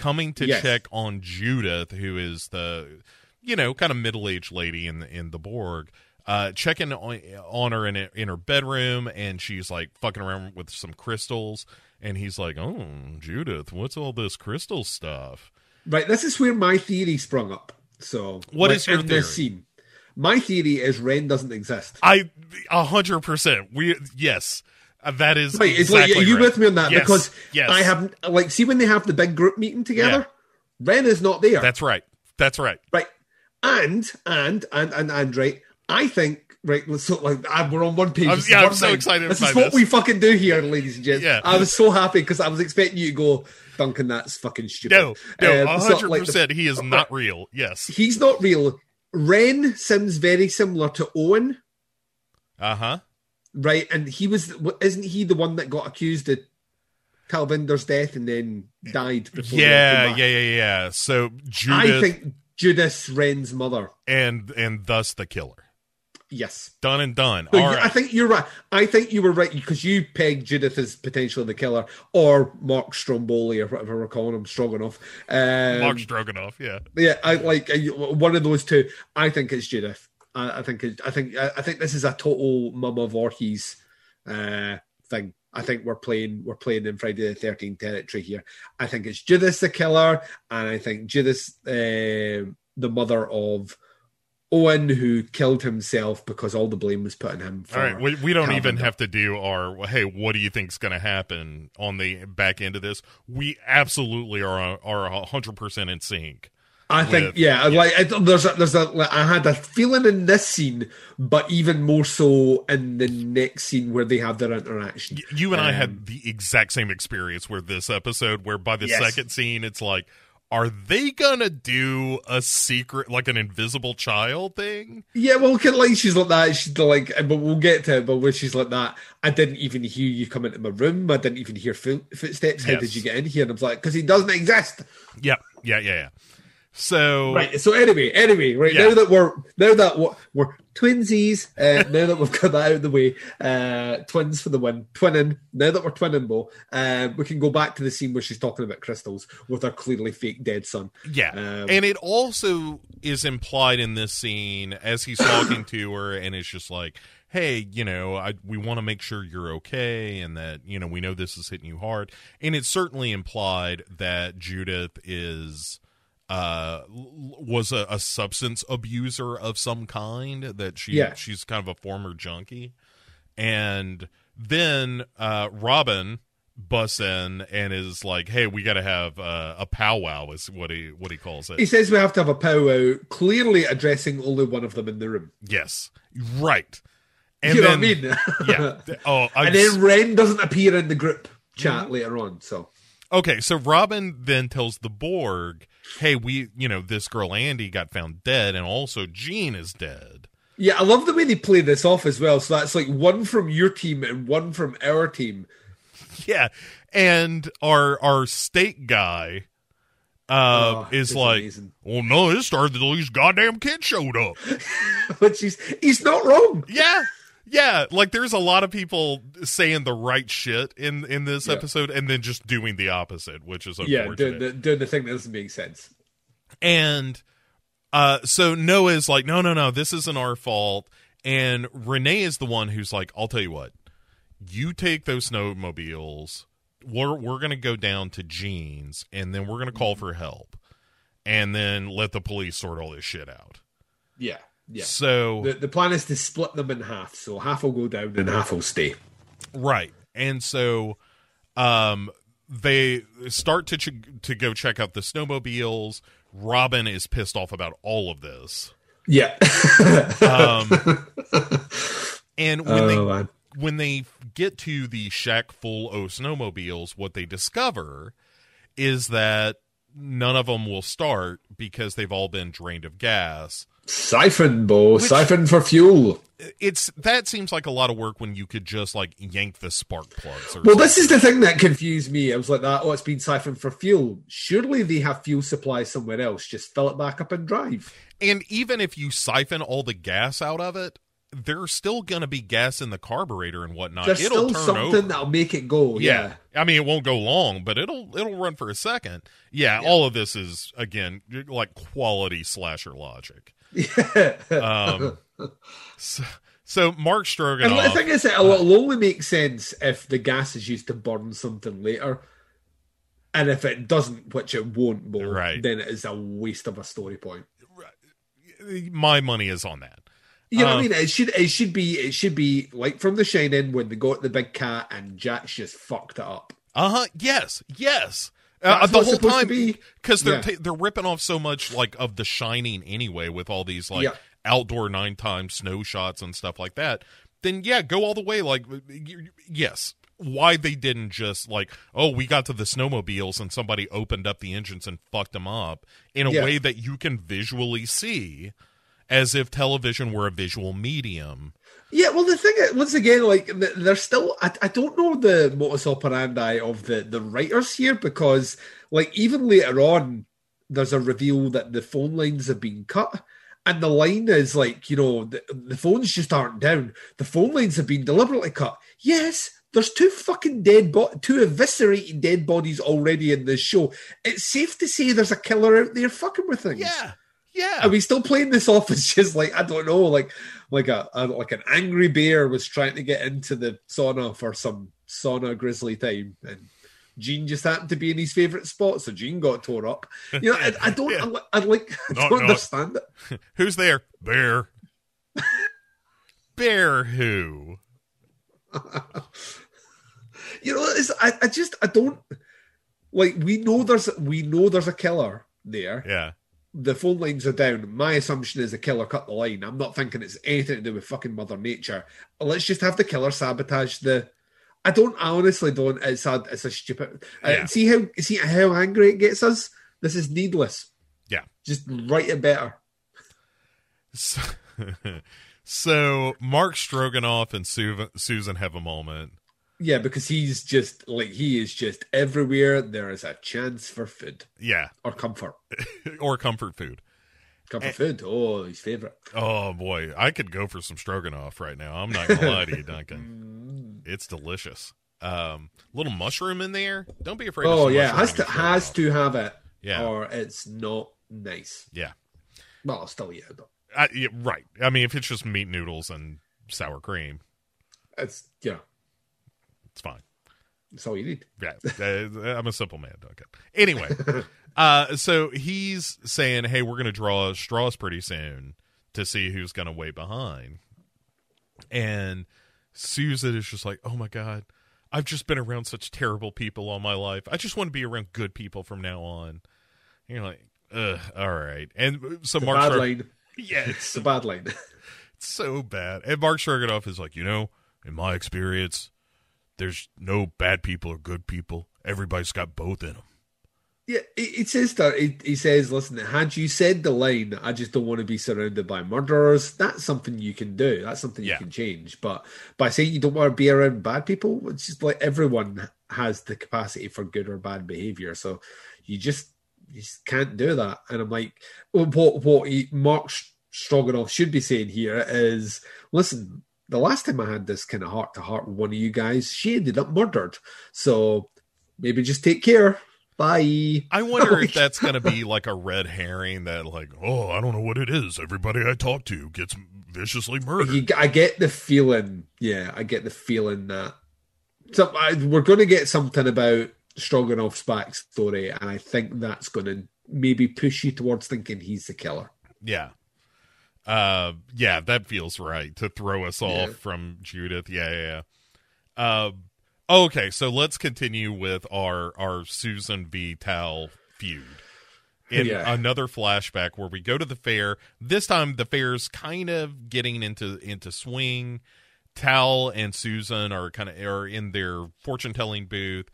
coming to Yes. check on Judith, who is the you know kind of middle aged lady in the in the Borg. Uh, checking on, on her in in her bedroom, and she's like fucking around with some crystals. And he's like, "Oh, Judith, what's all this crystal stuff?" Right. This is where my theory sprung up. So, What like, is your in this theory? scene? My theory is Ren doesn't exist. I a hundred percent. We yes, uh, that is Right, it's exactly like are you right. with me on that? Yes, Because yes, I haven't like see when they have the big group meeting together, Ren is not there. That's right. That's right. Right. And and and and and right. I think right. let's So like we're on one page. I'm- yeah, I'm so thing. excited This is what this. we fucking do here, ladies and gents. Yeah. I was so happy because I was expecting you to go, Duncan. That's fucking stupid. No, no, Um, hundred like, the- percent. He is not real. Yes. He's not real. Ren seems very similar to Owen, Uh huh. Right? And he was isn't he the one that got accused of Talvinder's death and then died? Yeah, yeah, yeah, yeah. So Judith I think Judith's Ren's mother. and and thus the killer. Yes. Done and done. So you- right. I think you're right. I think you were right because you pegged Judith as potentially the killer, or Mark Stromboli, or whatever we're calling him, Stroganoff. Um, Mark Stroganoff. Yeah. yeah, I like one of those two. I think it's Judith. I, I think. I think. I, think this is a total Mama Voorhees uh, thing. I think we're playing. We're playing in Friday the Thirteenth territory here. I think it's Judith the killer, and I think Judith, um the mother of. Owen, who killed himself because all the blame was put on him. For All right. We, we don't even have to do our hey, what do you think's going to happen on the back end of this? We absolutely are are a hundred percent in sync. I think, with- yeah, like I, there's a, there's a, like, I had a feeling in this scene, but even more so in the next scene where they have their interaction. You and I Um, had the exact same experience with this episode, where by the Yes. second scene, it's like, are they gonna do a secret, like an invisible child thing? Yeah, well, like she's like that. She's like, but we'll get to it. But when she's like that, I didn't even hear you come into my room. I didn't even hear footsteps. How Yes. did you get in here? And I was like, because he doesn't exist. Yeah, yeah, yeah, yeah. So Right. So anyway, anyway, right Yeah. now that we're now that we're, we're twinsies, uh, now that we've got that out of the way, uh, twins for the win, twinning. Now that we're twinning, Bo, uh, we can go back to the scene where she's talking about crystals with her clearly fake dead son. Yeah. Um, and it also is implied in this scene as he's talking to her, and it's just like, hey, you know, I, we want to make sure you're okay and that, you know, we know this is hitting you hard. And it's certainly implied that Judith is. Uh, was a, a substance abuser of some kind that she Yeah. she's kind of a former junkie, and then uh, Robin busts in and is like, "Hey, we got to have uh, a powwow," is what he what he calls it He says we have to have a powwow, clearly addressing only one of them in the room. yes, right. And you know then, what I mean? yeah. Oh, I and then Ren doesn't appear in the group chat later on. So okay. So Robin then tells the Borg, "Hey, we, you know, this girl Andy got found dead, and also Jean is dead." yeah, I love the way they play this off as well. So that's like one from your team and one from our team. Yeah, and our our state guy uh Oh, is like, amazing. "Well, no, it started until these goddamn kids showed up." Which he's he's not wrong. Yeah. Yeah, like there's a lot of people saying the right shit in in this Yeah. episode and then just doing the opposite, which is Yeah, unfortunate. doing the doing the thing that doesn't make sense. and uh so Noah's like, "No, no, no, this isn't our fault." And Renee is the one who's like, "I'll tell you what. You take those snowmobiles. We're we're going to go down to Jean's and then we're going to call for help. And then let the police sort all this shit out." Yeah, yeah. So The the plan is to split them in half, so half will go down and half will stay. Right. And so um they start to ch- to go check out the snowmobiles. Robin is pissed off about all of this. Yeah. Um and when oh they man. when they get to the shack full of snowmobiles, what they discover is that none of them will start because they've all been drained of gas. Siphon, Bo. Siphon for fuel. It's that seems like a lot of work when you could just like yank the spark plugs or Well, this is the thing that confused me. I was like, that, oh, it's been siphoned for fuel. Surely they have fuel supply somewhere else. Just fill it back up and drive. And even if you siphon all the gas out of it, there's still going to be gas in the carburetor and whatnot. There's it'll still turn something over. that'll make it go. yeah. I mean, it won't go long, but it'll it'll run for a second. Yeah, all of this is again like quality slasher logic. Yeah. Um, so, so Mark and Stroganoff, the thing is, it'll only make sense if the gas is used to burn something later. And if it doesn't, which it won't, Bo, Right. then it is a waste of a story point. my money is on that. You know what Uh, I mean? It should it should be it should be like from The Shining when they got the big cat and Jack's just fucked it up. Uh huh. Yes. Yes. Uh, the whole time because they're Yeah. ta- they're ripping off so much like of The Shining anyway with all these like Yeah. outdoor nine time snow shots and stuff like that. Then yeah, go all the way. Like yes, why they didn't just like oh we got to the snowmobiles and somebody opened up the engines and fucked them up in a Yeah. way that you can visually see as if television were a visual medium. Yeah, well, the thing is, once again, like th- there's still, I, I don't know the modus operandi of the the writers here because, like, even later on, there's a reveal that the phone lines have been cut, and the line is like, you know, the, the phones just aren't down. The phone lines have been deliberately cut. Yes, there's two fucking dead, bo- two eviscerated dead bodies already in this show. It's safe to say there's a killer out there fucking with things. Yeah. Yeah. Are we still playing this off as just like I don't know, like like a, a like an angry bear was trying to get into the sauna for some sauna grizzly time, and Gene just happened to be in his favorite spot, so Gene got tore up. You know, I, I don't, Yeah. I, I like, I don't no. understand it. Who's there? Bear. Bear who? You know, it's, I, I just, I don't like. We know there's, we know there's a killer there. Yeah. The phone lines are down. My assumption is the killer cut the line. I'm not thinking it's anything to do with fucking Mother Nature. Let's just have the killer sabotage the. I don't. I honestly don't. It's a. It's a stupid. Yeah. Uh, see how see how angry it gets us. This is needless. Yeah. Just write it better. So, so Mark Stroganoff and Su- Susan have a moment. Yeah, because he's just like he is just everywhere. There is a chance for food Yeah, or comfort. or comfort food. Comfort Eh. food. Oh, his favorite. Oh boy, I could go for some stroganoff right now. I'm not gonna lie to you, Duncan. It's delicious. Um, little mushroom in there. Don't be afraid. of Oh yeah, has to has to have it. Yeah. Or it's not nice. Yeah, Well, I'll still eat it though. I, yeah, right. I mean, if it's just meat noodles and sour cream, It's yeah, it's fine. that's all you need. Yeah, uh, I'm a simple man, Duncan. Anyway, uh, so he's saying, "Hey, we're going to draw straws pretty soon to see who's going to wait behind." And Susan is just like, "Oh my god, I've just been around such terrible people all my life. I just want to be around good people from now on." And you're like, "Ugh, all right." And so a Mark, bad Strog- line. yeah, it's a bad line. It's so bad. And Mark Stroganoff is like, you know, in my experience, there's no bad people or good people. Everybody's got both in them. Yeah, it, it says that. He says, "Listen, had you said the line, I just don't want to be surrounded by murderers. That's something you can do. That's something Yeah. you can change. But by saying you don't want to be around bad people, it's just like everyone has the capacity for good or bad behavior. So you just you just can't do that. And I'm like, what what he, Mark Stroganoff should be saying here is, listen." The last time I had this kind of heart to heart with one of you guys, she ended up murdered. So maybe just take care. Bye. I wonder if that's going to be like a red herring that, like, oh, I don't know what it is. Everybody I talk to gets viciously murdered. You, I get the feeling, yeah, I get the feeling that so I, we're going to get something about Stroganoff's backstory, and I think that's going to maybe push you towards thinking he's the killer. Yeah. Uh, yeah, that feels right to throw us off Yeah. from Judith. Yeah, yeah. yeah. Um, okay, so let's continue with our our Susan v. Tal feud. In Yeah. another flashback where we go to the fair. This time the fair's kind of getting into into swing. Tal and Susan are kind of are in their fortune telling booth.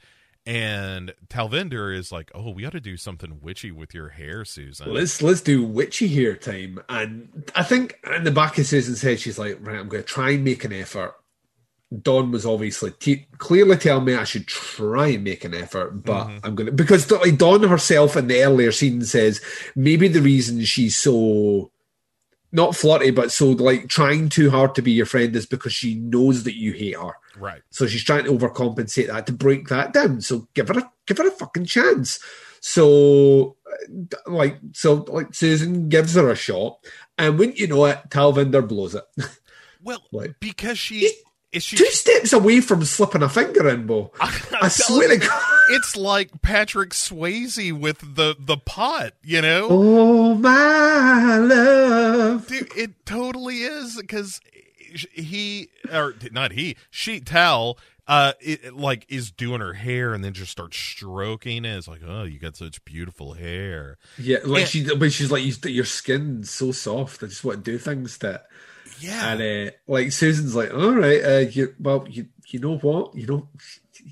And Talvinder is like, "Oh, we ought to do something witchy with your hair, Susan." Let's let's do witchy hair time, and I think in the back of Susan's head, she's like, right, I'm going to try and make an effort. Dawn was obviously te- clearly telling me I should try and make an effort, but mm-hmm. I'm going to because like Dawn herself in the earlier scene says maybe the reason she's so not flirty, but so like trying too hard to be your friend is because she knows that you hate her. Right. So she's trying to overcompensate that to break that down. So give her a give her a fucking chance. So uh, like so like Susan gives her a shot, and wouldn't you know it, Talvinder blows it. Well, Like- because she is she. Two steps away from slipping a finger in, Bo. I swear to God. it's like Patrick Swayze with the the pot, you know. Oh my love. Dude, it totally is because he or not he, she Tal, uh, it, like is doing her hair and then just starts stroking it. It's like, oh, you got such beautiful hair. Yeah, like Yeah. she, but she's like, you, your skin's so soft. I just want to do things that. Yeah, And uh, like Susan's like, all right, uh, you, well, you, you know what, you know,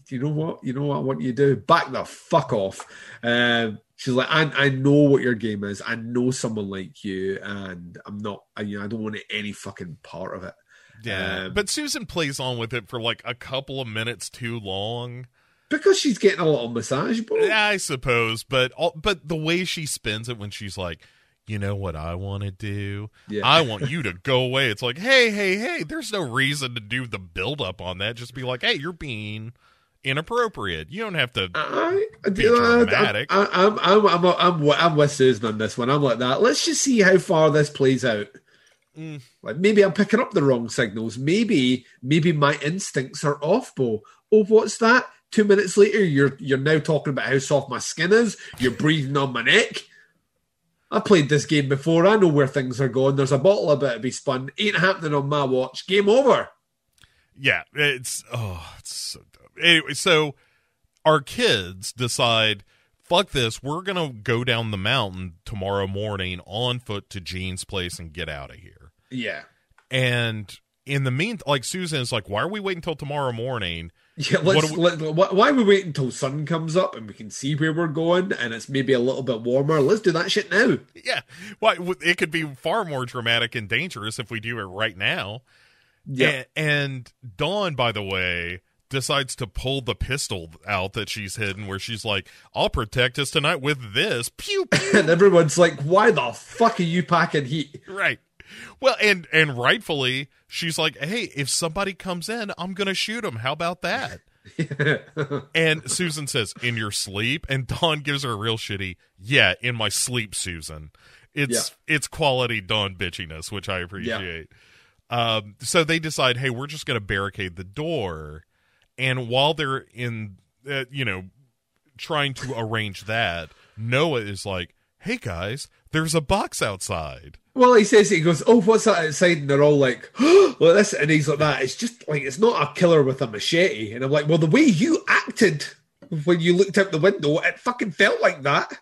you know what, you know what I want you to do. Back the fuck off. Um, she's like, I, I know what your game is. I know someone like you, and I'm not. I, you know, I don't want any fucking part of it. Yeah. um, but Susan plays on with it for like a couple of minutes too long. Because she's getting a little massage, bro. I suppose, but but the way she spins it when she's like, you know what I want to do? Yeah. I want you to go away. It's like, hey, hey, hey. There's no reason to do the build up on that. Just be like, hey, you're being inappropriate. You don't have to. I, I, Be dramatic. I, I, I'm, I'm, I'm, I'm, I'm with Susan on this one. I'm like that. Let's just see how far this plays out. Mm. Like maybe I'm picking up the wrong signals. Maybe, maybe my instincts are off, Bo. Oh, what's that? Two minutes later, you're you're now talking about how soft my skin is. You're breathing on my neck. I played this game before. I know where things are going. There's a bottle about to be spun. Ain't happening on my watch. Game over. Yeah, it's oh, it's so dumb. Anyway, so our kids decide, fuck this. We're gonna go down the mountain tomorrow morning on foot to Jean's place and get out of here. Yeah. And in the mean, like Susan is like, why are we waiting until tomorrow morning? Yeah, let's, we- let, wh- why we wait until sun comes up and we can see where we're going and it's maybe a little bit warmer? Let's do that shit now. Yeah, why w- it could be far more dramatic and dangerous if we do it right now. Yeah. A- and Dawn, by the way, decides to pull the pistol out that she's hidden, where she's like, "I'll protect us tonight with this." Pew pew. And everyone's like, why the fuck are you packing heat? right. Well, and and rightfully, she's like, "Hey, if somebody comes in, I'm gonna shoot him. How about that?" and Susan says, "In your sleep," and Dawn gives her a real shitty, "Yeah, in my sleep, Susan." It's it's quality Dawn bitchiness, which I appreciate. Um, so they decide, hey, we're just going to barricade the door, and while they're in, uh, you know, trying to arrange that, Noah is like, "Hey guys, there's a box outside." Well, he says he goes, "Oh, what's that outside?" And they're all like, "Oh, this," and he's like, "That it's just like it's not a killer with a machete." And I'm like, "Well, the way you acted when you looked out the window, it fucking felt like that."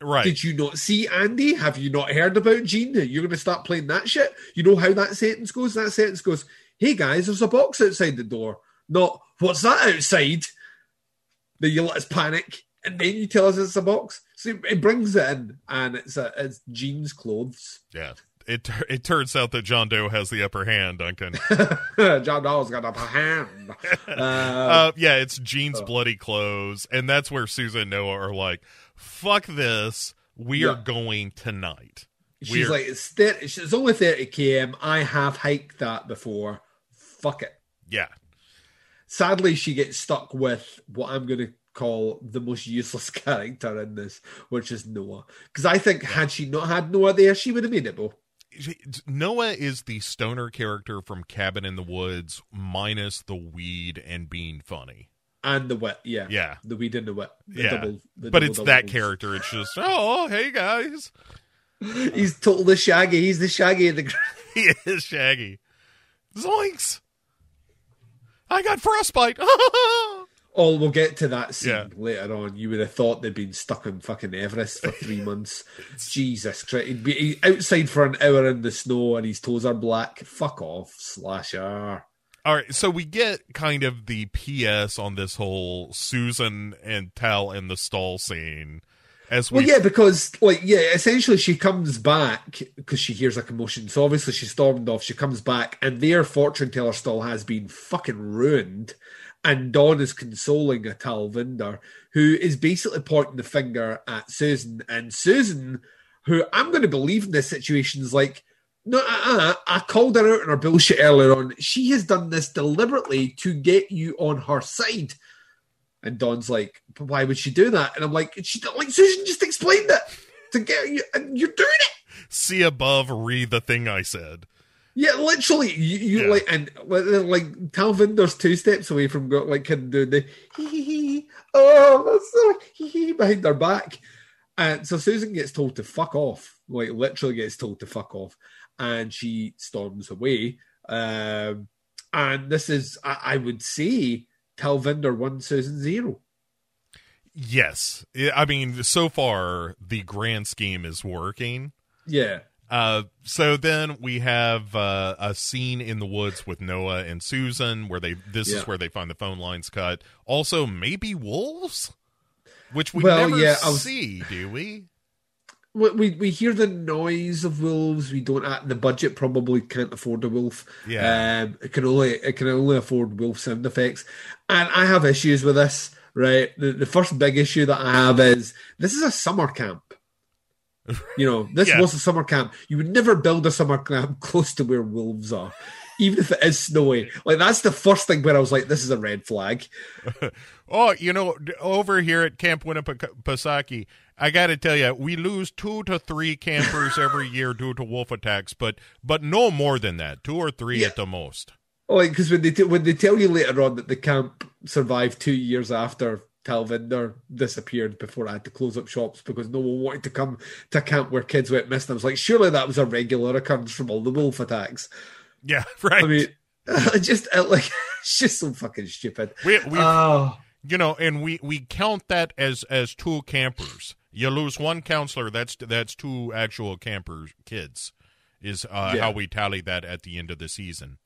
Right. Did you not see Andy? Have you not heard about Gene? You're going to start playing that shit. You know how that sentence goes. That sentence goes, "Hey guys, there's a box outside the door." Not what's that outside? Then you let us panic, and then you tell us it's a box. So it brings it in, and it's a, it's Gene's clothes. yeah. It it turns out that John Doe has the upper hand, Duncan. John Doe's got a hand. Uh, uh, yeah, it's Jean's bloody clothes, and that's where Susan and Noah are like, "Fuck this, we are going tonight." she's We're- like, it's, 30, it's only 30 km. I have hiked that before. Fuck it. "Yeah, Sadly, she gets stuck with what I'm going to call the most useless character in this, which is Noah. Because I think had she not had Noah there, she would have made it, Bo. Noah is the stoner character from Cabin in the Woods, minus the weed and being funny. And the wet, yeah. Yeah. The weed and the wet, The Yeah. double- the But double it's that doubles. character. It's just, oh, hey guys, He's totally shaggy. He's the shaggy of the he is Shaggy. Zoinks! I got frostbite. Oh, we'll get to that scene Yeah. later on. You would have thought they'd been stuck in fucking Everest for three months. Jesus Christ. He'd be outside for an hour in the snow and his toes are black. Fuck off, slasher. All right, so we get kind of the PS on this whole Susan and Tal in the stall scene. As we Well, yeah, because like yeah, essentially she comes back because she hears a commotion. So obviously she stormed off. She comes back, and their fortune teller stall has been fucking ruined. And Dawn is consoling a Talvinder, who is basically pointing the finger at Susan. And Susan, who I'm going to believe in this situation, is like, no, uh, uh, I called her out on her bullshit earlier on. She has done this deliberately to get you on her side. And Dawn's like, why would she do that? And I'm like, she like Susan just explained it to get you, and you're doing it. see above, read the thing I said. Yeah, literally, you, you Yeah. like, and like, Talvinder's two steps away from go, like of doing the hee hee hee. Oh, that's so hee hee behind their back. And so Susan gets told to fuck off, like literally gets told to fuck off, and she storms away. Um, and this is, I, I would say, Talvinder one, Susan zero. Yes, I mean, so far the grand scheme is working. Yeah. Uh, so then we have uh, a scene in the woods with Noah and Susan where they this Yeah. is where they find the phone lines cut. Also, maybe wolves, which we Well, never yeah, was- see, do we? we, we we hear the noise of wolves. We don't. uh, The budget probably can't afford a wolf. Yeah. um, it can only it can only afford wolf sound effects, and I have issues with this. Right, the the first big issue that I have is this is a summer camp. You know, this Yeah. was a summer camp. You would never build a summer camp close to where wolves are, even if it is snowy. Like that's the first thing where I was like, "This is a red flag." Oh, you know, over here at Camp Winnipesaukee, I got to tell you, we lose two to three campers every year due to wolf attacks, but but no more than that, two or three Yeah. at the most. Like because when they t- when they tell you later on that the camp survived two years after Talvinder disappeared before I had to close up shops because no one wanted to come to a camp where kids went missing. I was like, surely that was a regular occurrence from all the wolf attacks. Yeah, right. I mean, just uh, like it's just so fucking stupid. we we Oh, you know, and we we count that as as two campers. You lose one counselor, that's that's two actual campers kids. Is uh, Yeah. how we tally that at the end of the season.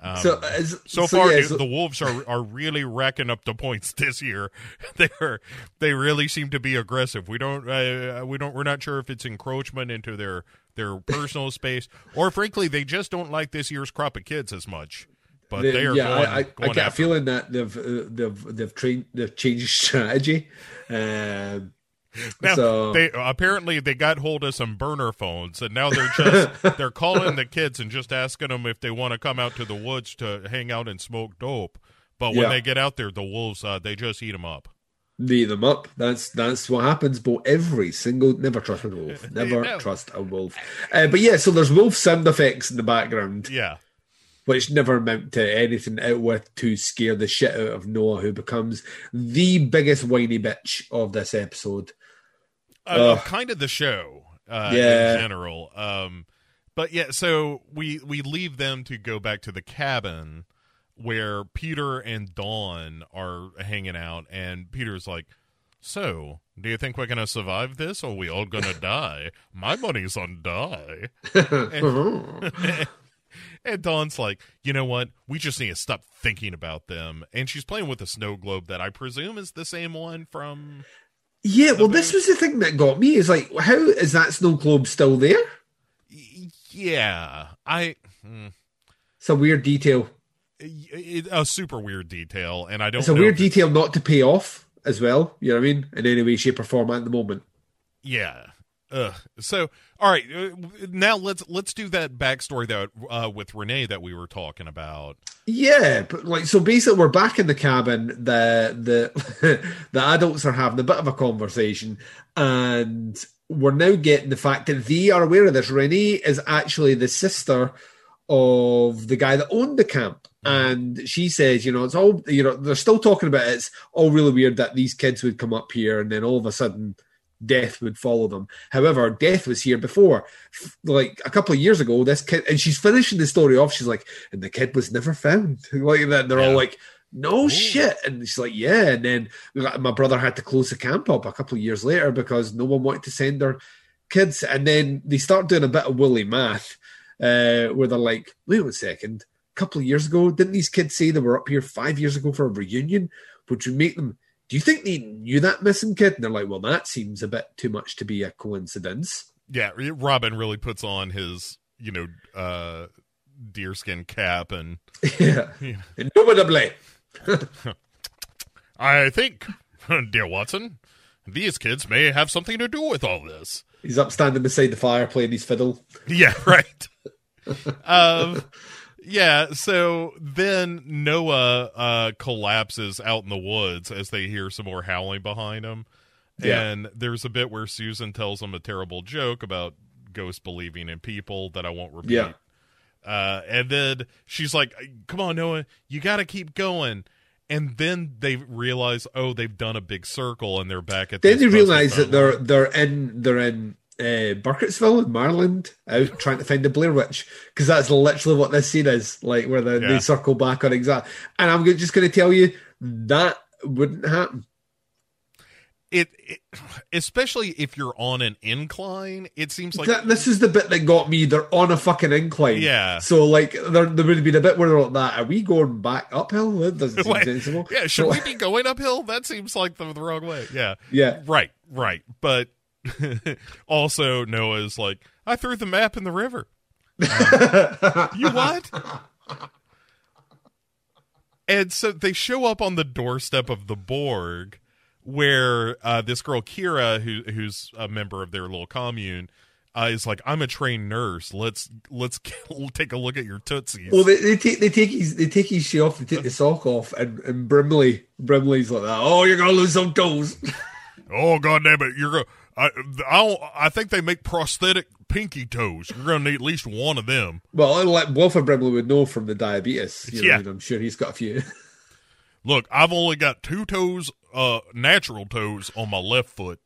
Um, so, as, so, far, yeah, the- so- the Wolves are are really racking up the points this year. They're they really seem to be aggressive. We don't uh, we don't we're not sure if it's encroachment into their their personal space or frankly they just don't like this year's crop of kids as much. But they, are yeah, going, I, I, going I get a feeling that they've uh, they've they've trained they've changed strategy. Um, Now, so they apparently they got hold of some burner phones, and now they're just they're calling the kids and just asking them if they want to come out to the woods to hang out and smoke dope. But when Yeah. they get out there, the wolves uh, they just eat them up. Knee them up. That's that's what happens. But every single never trust a wolf. Never know. trust a wolf. Uh, but yeah, so there's wolf sound effects in the background, Yeah, which never amount to anything out with to scare the shit out of Noah, who becomes the biggest whiny bitch of this episode. Uh, kind of the show uh, Yeah. in general. Um, but yeah, so we we leave them to go back to the cabin where Peter and Dawn are hanging out, and Peter's like, "So, do you think we're gonna survive this, or we all gonna die? My money's on die." and, and Dawn's like, "You know what? We just need to stop thinking about them." And she's playing with a snow globe that I presume is the same one from. Yeah, well, this was the thing that got me. Is like, how is that snow globe still there? Yeah, I. hmm. It's a weird detail. it, a super weird detail, and I don't. It's a weird detail not to pay off as well. You know what I mean? In any way, shape, or form at the moment. Yeah. Ugh. So, all right. Uh, now let's let's do that backstory that uh, with Renee that we were talking about. Yeah, but like so basically we're back in the cabin. The the the adults are having a bit of a conversation and we're now getting the fact that they are aware of this. Renee is actually the sister of the guy that owned the camp. And she says, you know, it's all you know, they're still talking about it. It's all really weird that these kids would come up here and then all of a sudden death would follow them. However, death was here before. Like a couple of years ago, this kid, and she's finishing the story off. She's like, and the kid was never found. Like that, they're Yeah. all like, no shit. And she's like, yeah. And then my brother had to close the camp up a couple of years later because no one wanted to send their kids. And then they start doing a bit of woolly math, uh, where they're like, wait a second. A couple of years ago, didn't these kids say they were up here five years ago for a reunion, which you make them do you think they knew that missing kid? And they're like, well, that seems a bit too much to be a coincidence. Yeah, Robin really puts on his you know uh, deerskin cap, and yeah. Indubitably. I think, dear Watson, these kids may have something to do with all this. He's up standing beside the fire playing his fiddle. Yeah, right. um, yeah. So then Noah uh, collapses out in the woods as they hear some more howling behind him, Yeah. and there's a bit where Susan tells him a terrible joke about ghosts believing in people that I won't repeat. Yeah. Uh, and then she's like, "Come on, Noah, you got to keep going." And then they realize, oh, they've done a big circle, and they're back at. Then they realise that they're they're in they're in uh, Burkittsville in Maryland, out trying to find the Blair Witch because that's literally what this scene is like, where the, Yeah. they circle back on exact. And I'm just going to tell you that wouldn't happen. it, it especially if you're on an incline it seems like this is the bit that got me. They're on a fucking incline. Yeah. So like there, there would have been a bit where they're like that. Are we going back uphill? That doesn't seem Wait, sensible. yeah should So- we be going uphill that seems like the, the wrong way yeah Yeah. right right but also noah's like i threw the map in the river Um, you what and so they show up on the doorstep of the borg where uh, this girl kira who, who's a member of their little commune uh, is like i'm a trained nurse let's let's take a look at your tootsies Well, they, they take they take his they take his shoe off. They take the sock off, and, and Brimley Brimley's like that. Oh, you're gonna lose some toes. Oh god damn it! You're going. I I I think they make prosthetic pinky toes. You're gonna need at least one of them. well, I like Wilford Brimley would know from the diabetes. You know, Yeah. and I'm sure he's got a few. Look, I've only got two toes, uh, natural toes on my left foot,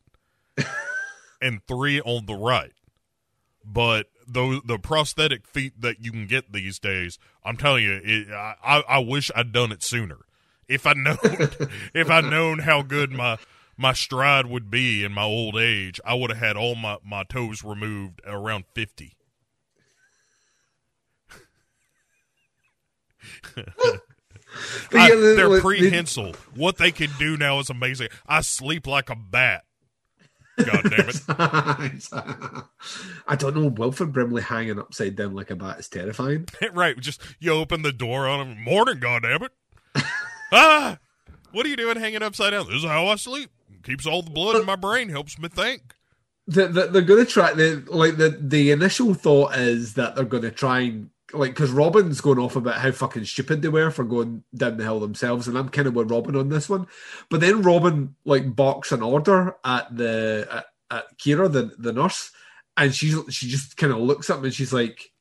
and three on the right. But those the prosthetic feet that you can get these days, I'm telling you, it, I I I wish I'd done it sooner. If I known if I'd known how good my my stride would be in my old age, I would have had all my, my toes removed around fifty. I- they're prehensile. What they can do now is amazing. I sleep like a bat. God damn it. I don't know. Wilford Brimley hanging upside down like a bat is terrifying. right. Just you open the door on him. Morning, God damn it. ah, what are you doing hanging upside down? This is how I sleep. Keeps all the blood in my brain. Helps me think. The, the, they're going to try. The like the the initial thought is that they're going to try and like because Robin's going off about how fucking stupid they were for going down the hill themselves, and I'm kind of with Robin on this one. But then Robin like barks an order at the at, at Kira, the the nurse, and she's she just kind of looks up and she's like,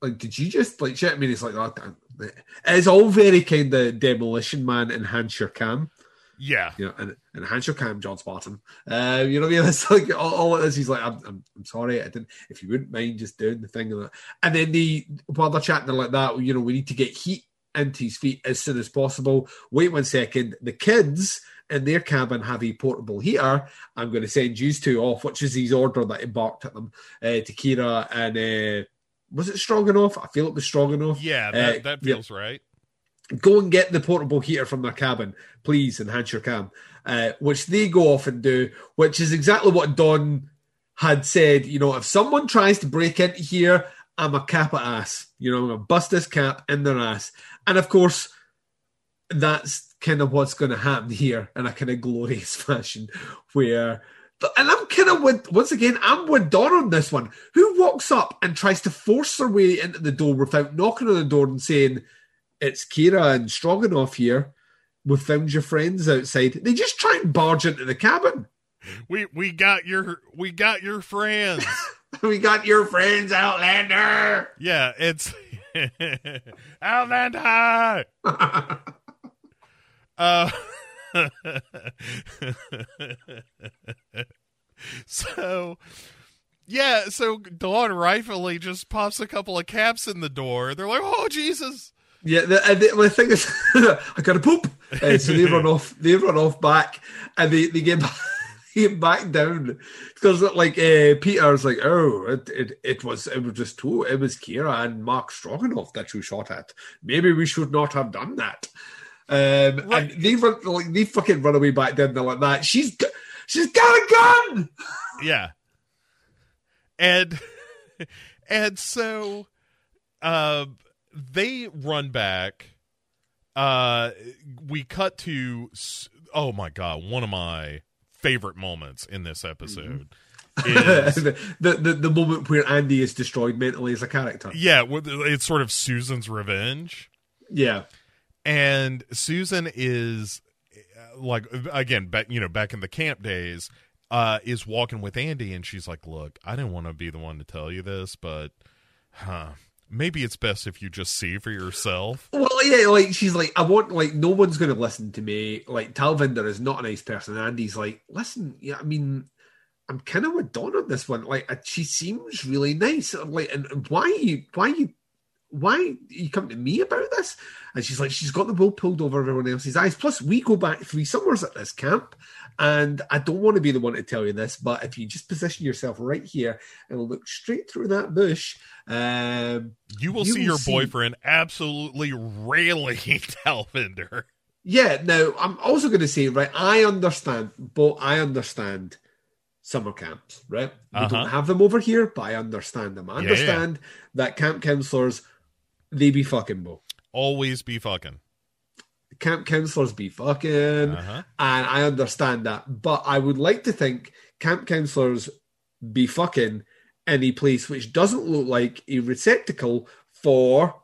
like, did you just like shit? I mean, it's like oh, that. It's all very kind of demolition man enhance your cam Yeah. you know, and enhance your cam, John Spartan. Uh, you know what I mean? It's like all, all it is. He's like, I'm, I'm, I'm sorry, I didn't. If you wouldn't mind just doing the thing, and and then the while they're chatting like that, you know, we need to get heat into his feet as soon as possible. Wait one second. The kids in their cabin have a portable heater. I'm going to send you two off, which is his order that embarked at them uh, to Kira and. Uh, was it strong enough? I feel it was strong enough. Yeah. That, Uh, that yeah feels right. Go and get the portable heater from their cabin, please, enhance your cam. Uh, which they go off and do, which is exactly what Dawn had said. You know, if someone tries to break into here, I'm a cap at ass. You know, I'm gonna bust this cap in their ass. And of course, that's kind of what's going to happen here in a kind of glorious fashion, where. And I'm kind of with once again. I'm with Dawn on this one. Who walks up and tries to force their way into the door without knocking on the door and saying, it's Kira and Stroganoff here. We've found your friends outside. They just try and barge into the cabin. We we got your we got your friends. we got your friends, Outlander. yeah, it's Outlander. Uh, so, yeah, so Dawn rightfully just pops a couple of caps in the door. They're like, "Oh Jesus!" Yeah, the, and the, the thing is, I got to poop. Uh, so they run off. They run off back, and they they get back, they get back down because like uh, Peter's like, oh, it, it it was it was just two. It was Kira and Mark Stroganoff that you shot at. Maybe we should not have done that. Um, Right. and they run like they fucking run away back down there like that. She's she's got a gun. Yeah, and and so, uh, they run back. Uh, we cut to oh my god, one of my favorite moments in this episode is the, the, the moment where Andy is destroyed mentally as a character. yeah, it's sort of Susan's revenge. Yeah. and Susan is like again back you know back in the camp days uh is walking with Andy and she's like look I didn't want to be the one to tell you this but huh maybe it's best if you just see for yourself Well, yeah, like she's like, I want like no one's going to listen to me. Like Talvinder is not a nice person. Andy's like, listen, yeah, I mean, I'm kind of with Dawn on this one. Like, uh, she seems really nice. I'm like, and and why you, why you, why you come to me about this? And she's like, she's got the wool pulled over everyone else's eyes. Plus, we go back three summers at this camp, and I don't want to be the one to tell you this, but if you just position yourself right here and look straight through that bush, um, you will You see will your see- boyfriend absolutely railing Talvinder Yeah, now I'm also going to say, right, I understand, but I understand summer camps, right? We Uh-huh. don't have them over here, but I understand them. I Yeah, yeah. understand that camp counselors, they be fucking, Bo. always be fucking Camp counselors be fucking, uh-huh and I understand that. But I would like to think camp counselors be fucking any place which doesn't look like a receptacle for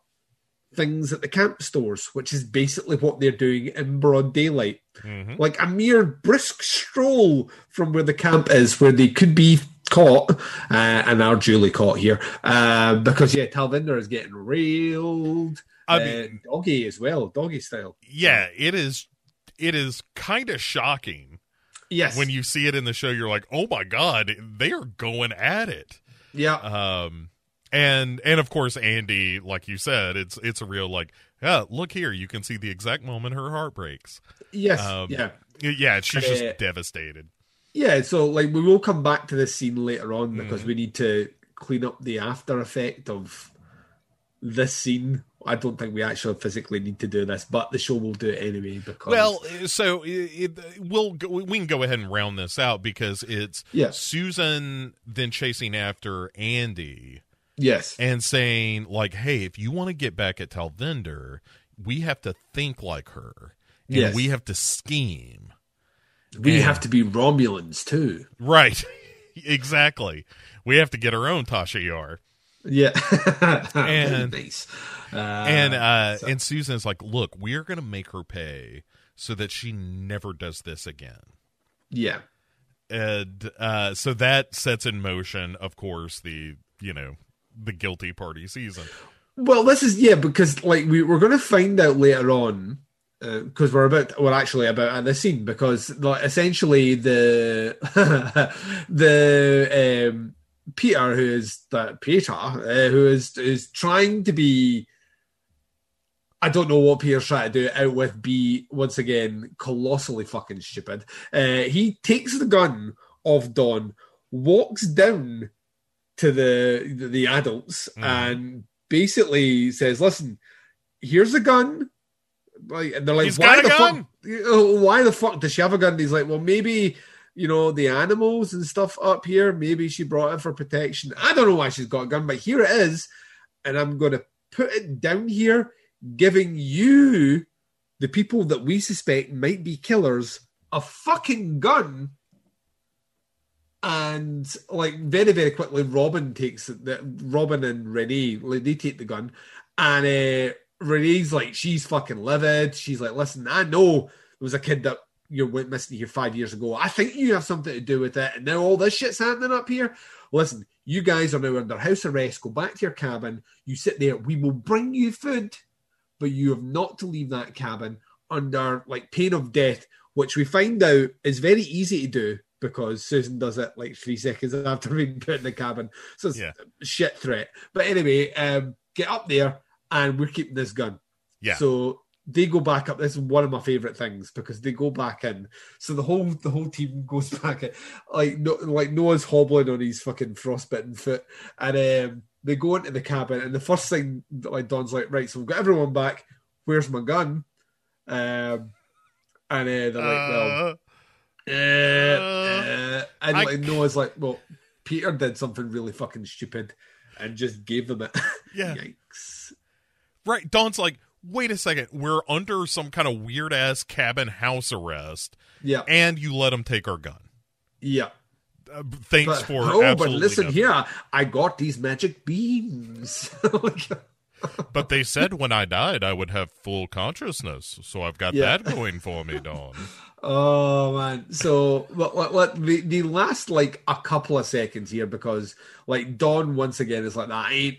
things at the camp stores, which is basically what they're doing in broad daylight. Mhm. Like a mere brisk stroll from where the camp is, where they could be caught uh, and are duly caught here. Uh, because, yeah, Talvinder is getting railed. I Uh, mean doggy as well, doggy style. yeah it is it is kind of shocking Yes. when you see it in the show you're like oh my god they are going at it yeah. um and and of course andy like you said it's it's a real like yeah look here you can see the exact moment her heart breaks yes. um, yeah. yeah she's just Uh, devastated Yeah, so like we will come back to this scene later on because Mhm. we need to clean up the after effect of this scene I don't think we actually physically need to do this, but the show will do it anyway because Well, so it, it, we'll we can go ahead and round this out because it's Yeah. Susan then chasing after Andy yes, and saying like, "Hey, if you want to get back at Talvinder, we have to think like her, and Yes. we have to scheme." we and- have to be Romulans too. Right, exactly. We have to get our own Tasha Yar. Yeah, And- nice. Uh, and uh and Susan's like, "Look, we're going to make her pay so that she never does this again." yeah, and uh, so that sets in motion, of course, the you know the guilty party season. Well, this is yeah because like we we're going to find out later on because we're about we're actually about at the scene because like, essentially the the um, Peter who is that Peter uh, who is is trying to be. I don't know what Peter's trying to do out with be once again colossally fucking stupid. Uh, he takes the gun of Dawn, walks down to the the, adults, Mhm. and basically says, "Listen, here's a gun." Like, and they're like, He's "Why the gun!" fuck? Why the fuck does she have a gun?" And he's like, "Well, maybe." You know, the animals and stuff up here. Maybe she brought it for protection. I don't know why she's got a gun, but here it is. And I'm going to put it down here, giving you, the people that we suspect might be killers, a fucking gun and like very very quickly robin takes the robin and renee like, they take the gun and uh renee's like she's fucking livid she's like listen i know there was a kid that you went missing here five years ago i think you have something to do with it and now all this shit's happening up here listen you guys are now under house arrest go back to your cabin you sit there we will bring you food but you have not to leave that cabin under like pain of death which we find out is very easy to do because Susan does it like three seconds after being put in the cabin. So it's Yeah. a shit threat. But anyway, um, get up there and we're keeping this gun. Yeah. So they go back up. This is one of my favorite things because they go back in. So the whole the whole team goes back in. Like no, like Noah's hobbling on his fucking frostbitten foot, and um, they go into the cabin. And the first thing like Dawn's like, right, so we've got everyone back. Where's my gun? Um, and uh, they're like, well, Uh, uh, uh, and I- like Noah's like, well, Peter did something really fucking stupid and just gave them it. Yeah. Yikes. right. Dawn's like, wait a second, we're under some kind of weird ass cabin house arrest, Yeah. and you let them take our gun. Yeah. Uh, thanks But, for oh, but listen nothing. here. I got these magic beams. But they said when I died, I would have full consciousness, so I've got Yeah. that going for me, Dawn. oh man. So let, let, let the, the last like a couple of seconds here because like Dawn once again is like that. I ain't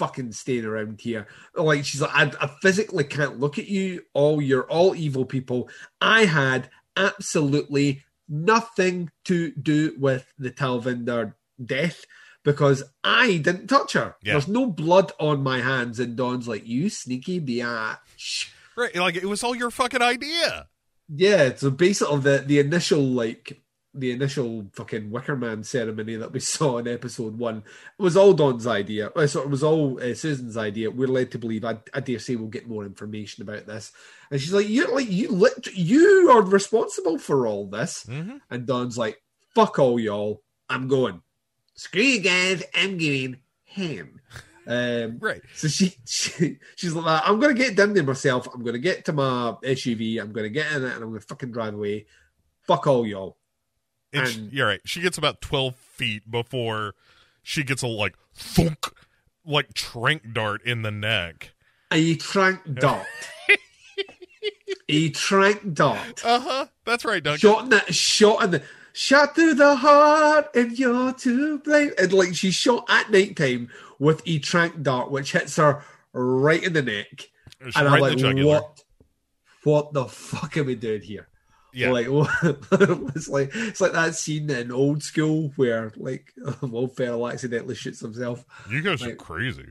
fucking staying around here. Like she's like, I, I physically can't look at you. All you're all evil people. I had absolutely nothing to do with the Talvinder death because I didn't touch her. Yeah. There's no blood on my hands. And Dawn's like, you sneaky bitch. Right, like it was all your fucking idea. Yeah, so basically the the initial like the initial fucking Wicker Man ceremony that we saw in episode one was all Dawn's idea. Uh, So it was all uh, Susan's idea. We're led to believe. I, I dare say we'll get more information about this. And she's like, "You're like you lit, you are responsible for all this." Mm-hmm. And Dawn's like, "Fuck all y'all. I'm going. Screw you guys. I'm getting him." Um, Right. so she, she she's like, I'm gonna get down there myself. I'm gonna get to my SUV. I'm gonna get in it, and I'm gonna fucking drive away. Fuck all y'all. And she- And- you're right. She gets about 12 feet before she gets a like thunk, like trank dart in the neck. A trank dart. a trank dart. Uh huh. That's right, Duncan. Shot in the shot in the shot through the heart, and you're to blame. And like she's shot at nighttime with a trank dart, which hits her right in the neck. It's and right I'm like, what? What the fuck are we doing here? Yeah. Like it's like it's like that scene in old school where like Will Ferrell accidentally shoots himself. you guys are like- crazy.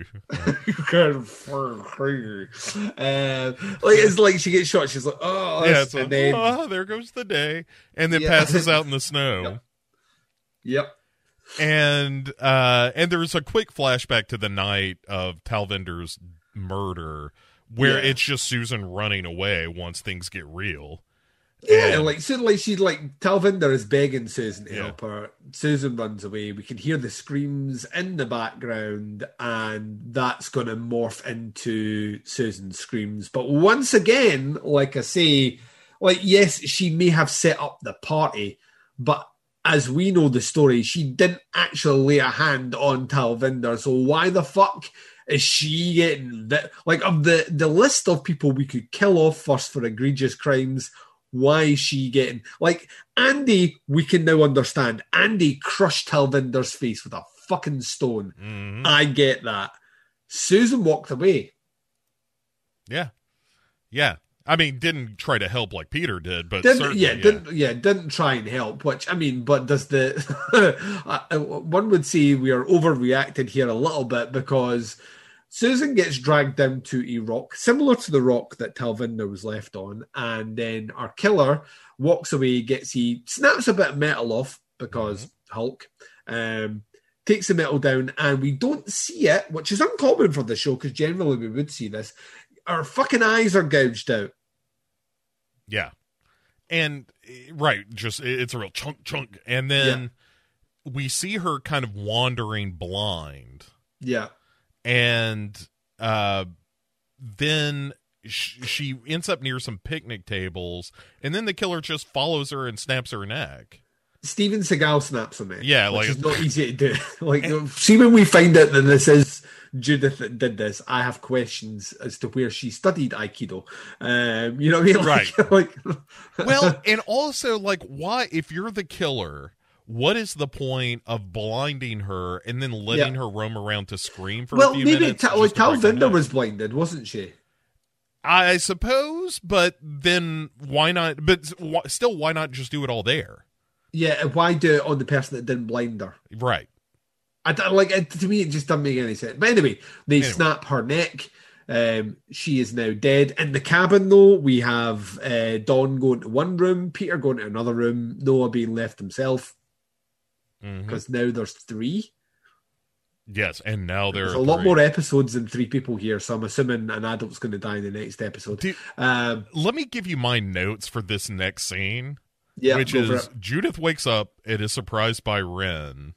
kind of for crazy. Uh, like it's like she gets shot. She's like, oh, yeah. It's and like, then oh, there goes the day, and then Yeah. passes out in the snow. Yep. yep, and uh and there's a quick flashback to the night of Talvinder's murder where Yeah. it's just Susan running away once things get real. Yeah, And- like so, like she's like Talvinder is begging Susan to Yeah. help her. Susan runs away. We can hear the screams in the background, and that's going to morph into Susan's screams. But once again, like I say, like yes, she may have set up the party, but as we know the story, she didn't actually lay a hand on Talvinder. So why the fuck is she getting that? Like of the the list of people we could kill off first for egregious crimes why is she getting like Andy? We can now understand. Andy crushed Talvinder's face with a fucking stone. Mhm. I get that. Susan walked away. Yeah. Yeah. I mean, didn't try to help like Peter did, but Didn't certainly, yeah, didn't yeah, didn't try and help. Which I mean, but does the one would say we are overreacted here a little bit because Susan gets dragged down to a rock similar to the rock that Talvinder was left on, and then our killer walks away, gets he snaps a bit of metal off because Hulk. Um, takes the metal down, and we don't see it, which is uncommon for the show because generally we would see this. Our fucking eyes are gouged out. Yeah. And eh, right, just it's a real chunk chunk and then we see her kind of wandering blind Yeah. And uh then sh- she ends up near some picnic tables and then the killer just follows her and snaps her neck. Steven Seagal snaps on it. Yeah, which like- is not easy to do. like, see, when we find out that this is Judith that did this, I have questions as to where she studied Aikido. Um, you know what I mean? Like, like, Well, and also like why if you're the killer what is the point of blinding her and then letting Yeah. her roam around to scream for well, a few maybe minutes? Ta- just like to break her Talvinder neck? was blinded, wasn't she? I suppose, but then why not? But wh- still, why not just do it all there? Yeah. Why do it on the person that didn't blind her? Right. I don't- like it, to me, it just doesn't make any sense. But anyway, they Anyway. snap her neck. Um, she is now dead. In the cabin, though, we have uh, Dawn going to one room, Peter going to another room, Noah being left himself Mhm. because now there's three. Yes, and now there There's are a lot three. more episodes than three people here, so I'm assuming an adult's going to die in the next episode. Um, let me give you my notes for this next scene, yeah, which is. Judith wakes up and is surprised by Ren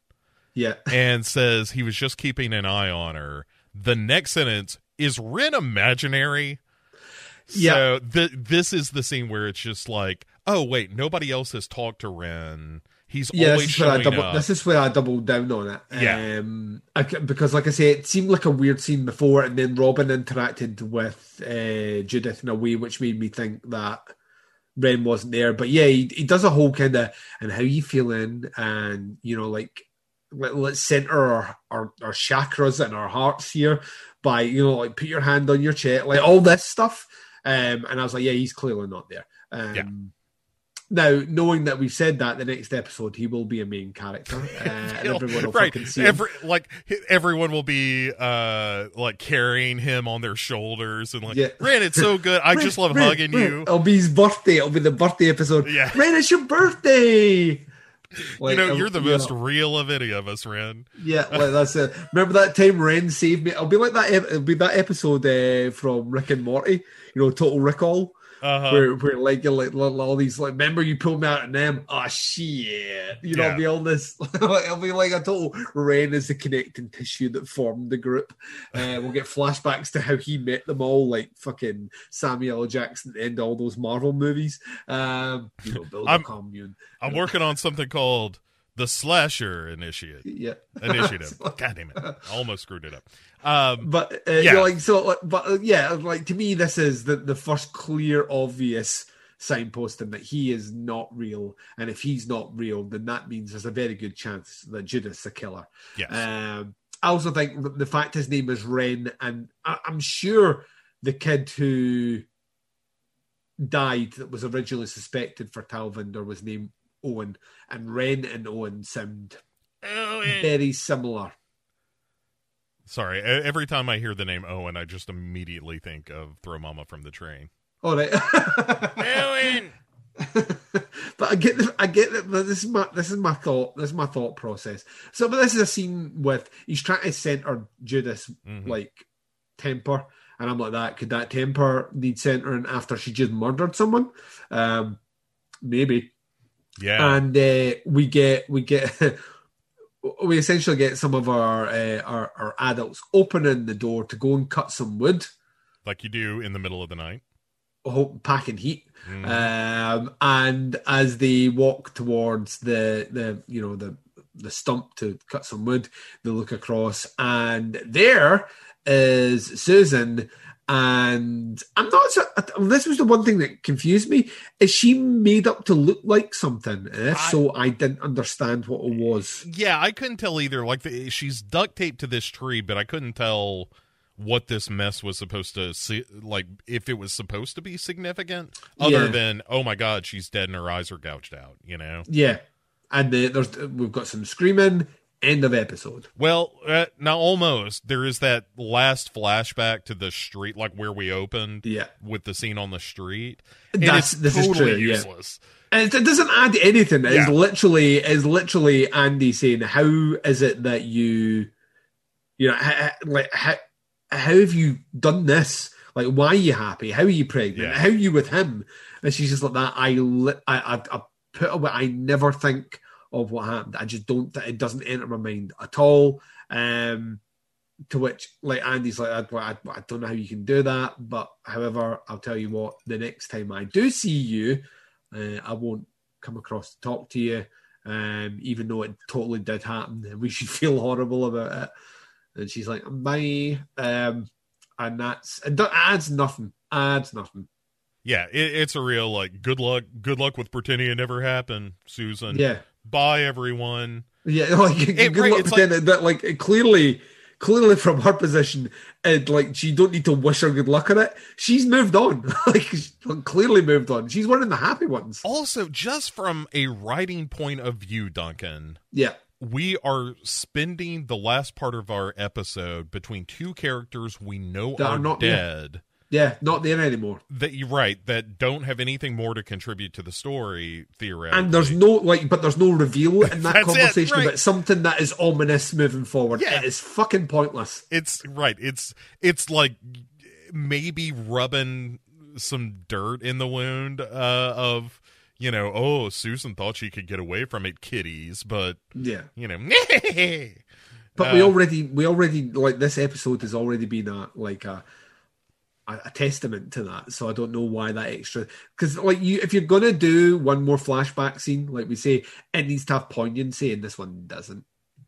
yeah, and says he was just keeping an eye on her. The next sentence is Ren imaginary. Yeah. So th- this is the scene where it's just like, oh wait, nobody else has talked to Ren. He's yeah. always This is, where I double, up. this is where I doubled down on it. Yeah. um, I because like I say, it seemed like a weird scene before, and then Robin interacted with uh, Judith in a way which made me think that Ren wasn't there. But yeah, he, he does a whole kind of and how you feeling, and you know, like let, let's center our, our our chakras and our hearts here by you know, like put your hand on your chest, like all this stuff. Um, and I was like, yeah, he's clearly not there. Um, Yeah. Now, knowing that we've said that, the next episode he will be a main character, uh, and everyone will right. fucking see him. Like everyone will be uh like carrying him on their shoulders and like Yeah. Ren, it's so good. I just love Ren, hugging Ren. you. It'll be his birthday. It'll be the birthday episode. Yeah. Ren, it's your birthday. Like, you know, um, you're the you most know, real of any of us, Ren. Yeah, like that's it. Remember that time Ren saved me? It'll be like that. It'll be that episode uh, from Rick and Morty. You know, Total Recall. Uh-huh. where, where like like all these like remember you pulled me out and them oh shit you know Yeah. be all this it'll be like a total Ren is the connecting tissue that formed the group uh, we'll get flashbacks to how he met them all like fucking Samuel L. Jackson at the end of all those Marvel movies um you know build a I'm- commune I'm working on something called the Slasher Initiative. yeah Initiative. God damn it. I almost screwed it up. Um but uh, Yeah. like so like, but uh, yeah like to me this is the the first clear obvious signposting that he is not real and if he's not real then that means there's a very good chance that Judith's a killer yes. um I also think the fact his name is Ren and I, I'm sure the kid who died that was originally suspected for Talvinder was named Owen and Ren and Owen sound very similar Sorry. Every time I hear the name Owen, I just immediately think of Throw Momma from the Train. all right Owen. but I get the, I get that this is my this is my thought this is my thought process. So but this is a scene with he's trying to center Judas Mhm. like temper And I'm like, that could that temper need centering after she just murdered someone? Um, maybe. Yeah. And uh, we get we get we essentially get some of our, uh, our our adults opening the door to go and cut some wood, like you do in the middle of the night. ho- packing heat. Mhm. Um, and as they walk towards the the you know the the stump to cut some wood, they look across, and there is Susan. And I'm not. So, this was the one thing that confused me. Is she made up to look like something? And if I- so, I didn't understand what it was. yeah, I couldn't tell either. Like the, she's duct taped to this tree, but I couldn't tell what this mess was supposed to see. Like if it was supposed to be significant, other Yeah. than oh my god, she's dead and her eyes are gouged out. You know. Yeah, and the, there's we've got some screaming. End of episode. Well, uh, now almost there is that last flashback to the street, like where we opened Yeah, with the scene on the street. And That's- this is totally true, yeah. And it doesn't add anything. It's Yeah. literally it's literally Andy saying, "How is it that you, you know, like how how have you done this? Like, why are you happy? How are you pregnant? Yeah. How are you with him?" And she's just like that. I I I, I put away. I never think of what happened. I just don't. It doesn't enter my mind at all. Um, to which, like Andy's like, I, I, I don't know how you can do that, but however, I'll tell you what. The next time I do see you, uh, I won't come across to talk to you, um, even though it totally did happen, and we should feel horrible about it. And she's like, "My," um, and that's it. Adds nothing. Adds nothing. Yeah, it, it's a real like good luck. Good luck with pretending it never happened, Susan. Yeah, Bye, everyone. yeah. Like, good right, luck pretending that. Like, clearly, clearly from her position, it like she don't need to wish her good luck on it. She's moved on. like, she's clearly moved on. She's one of the happy ones. Also, just from a writing point of view, Duncan, Yeah, we are spending the last part of our episode between two characters we know That are, are not dead. Yeah. Not there anymore. That you're right. That don't have anything more to contribute to the story. Theoretically, And there's no like, but there's no reveal in that That's it, conversation right. about something that is ominous moving forward. Yeah. It is fucking pointless. it's right. It's it's like maybe rubbing some dirt in the wound uh, of you know. Oh, Susan thought she could get away from it, kitties, but Yeah, you know. but we Uh, already, we already like this episode has already been a like a a, a testament to that. So I don't know why that extra because like you, if you're gonna do one more flashback scene, like we say, it needs to have poignancy, and this one doesn't.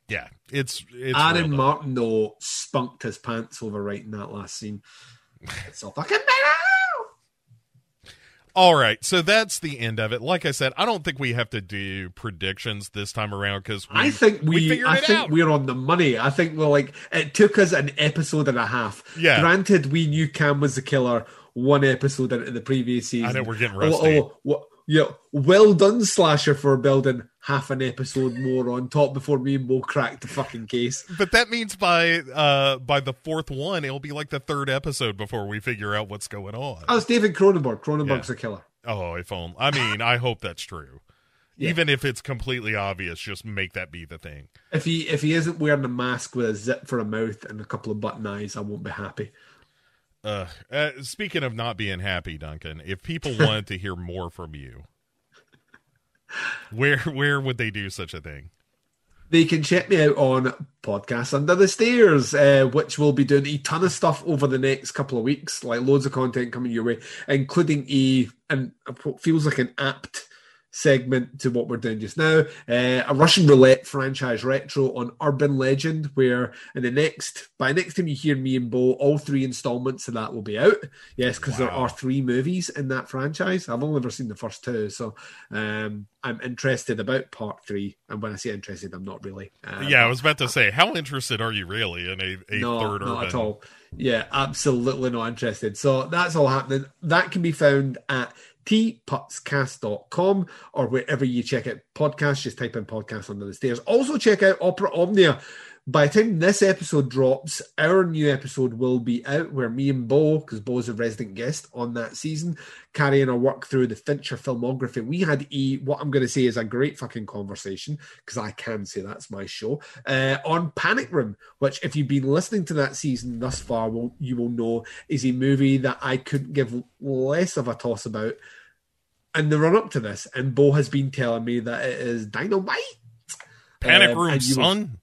Yeah, it's it's Aaron. Martin though spunked his pants over writing that last scene. It's so fucking better. All right, so that's the end of it. Like I said, I don't think we have to do predictions this time around because I think we, figured I think out. we're on the money. I think we're like it took us an episode and a half. Yeah. Granted, we knew Cam was the killer one episode into the previous season. I know we're getting Oh, rusty. oh, wha- yeah, well done, Slasher, for building half an episode more on top before me and Mo cracked the fucking case. But that means by uh by the fourth one, it'll be like the third episode before we figure out what's going on. Oh, it's David Cronenberg. Cronenberg's a killer. Oh, if only. I mean, I hope that's true. Yeah. Even if it's completely obvious, just make that be the thing. If he if he isn't wearing a mask with a zip for a mouth and a couple of button eyes, I won't be happy. Uh, uh, speaking of not being happy, Duncan, if people wanted to hear more from you, where where would they do such a thing? They can check me out on Podcasts Under the Stairs, uh, which will be doing a ton of stuff over the next couple of weeks, like loads of content coming your way, including a and what feels like an apt segment to what we're doing just now, uh, a Russian roulette franchise retro on Urban Legend, where in the next by next time you hear me and Bo, all three installments of that will be out. Yes, because there are three movies in that franchise. I've only ever seen the first two, so um, I'm interested about part three. And when I say interested, I'm not really. Uh, yeah, I was about to say, how interested are you really in a, a no, third not urban? at all. Yeah, absolutely not interested. So that's all happening. That can be found at teapotscast.com or wherever you check out podcasts. Just type in podcast under the stairs. Also check out Opera Omnia, by the time this episode drops, our new episode will be out where me and Bo, because Bo's a resident guest on that season, carrying our work through the Fincher filmography. We had a what I'm going to say is a great fucking conversation because I can say that's my show uh, on Panic Room, which if you've been listening to that season thus far, will you will know is a movie that I couldn't give less of a toss about. And the run up to this, and Bo has been telling me that it is dynamite. Panic Um, Room, you will- son.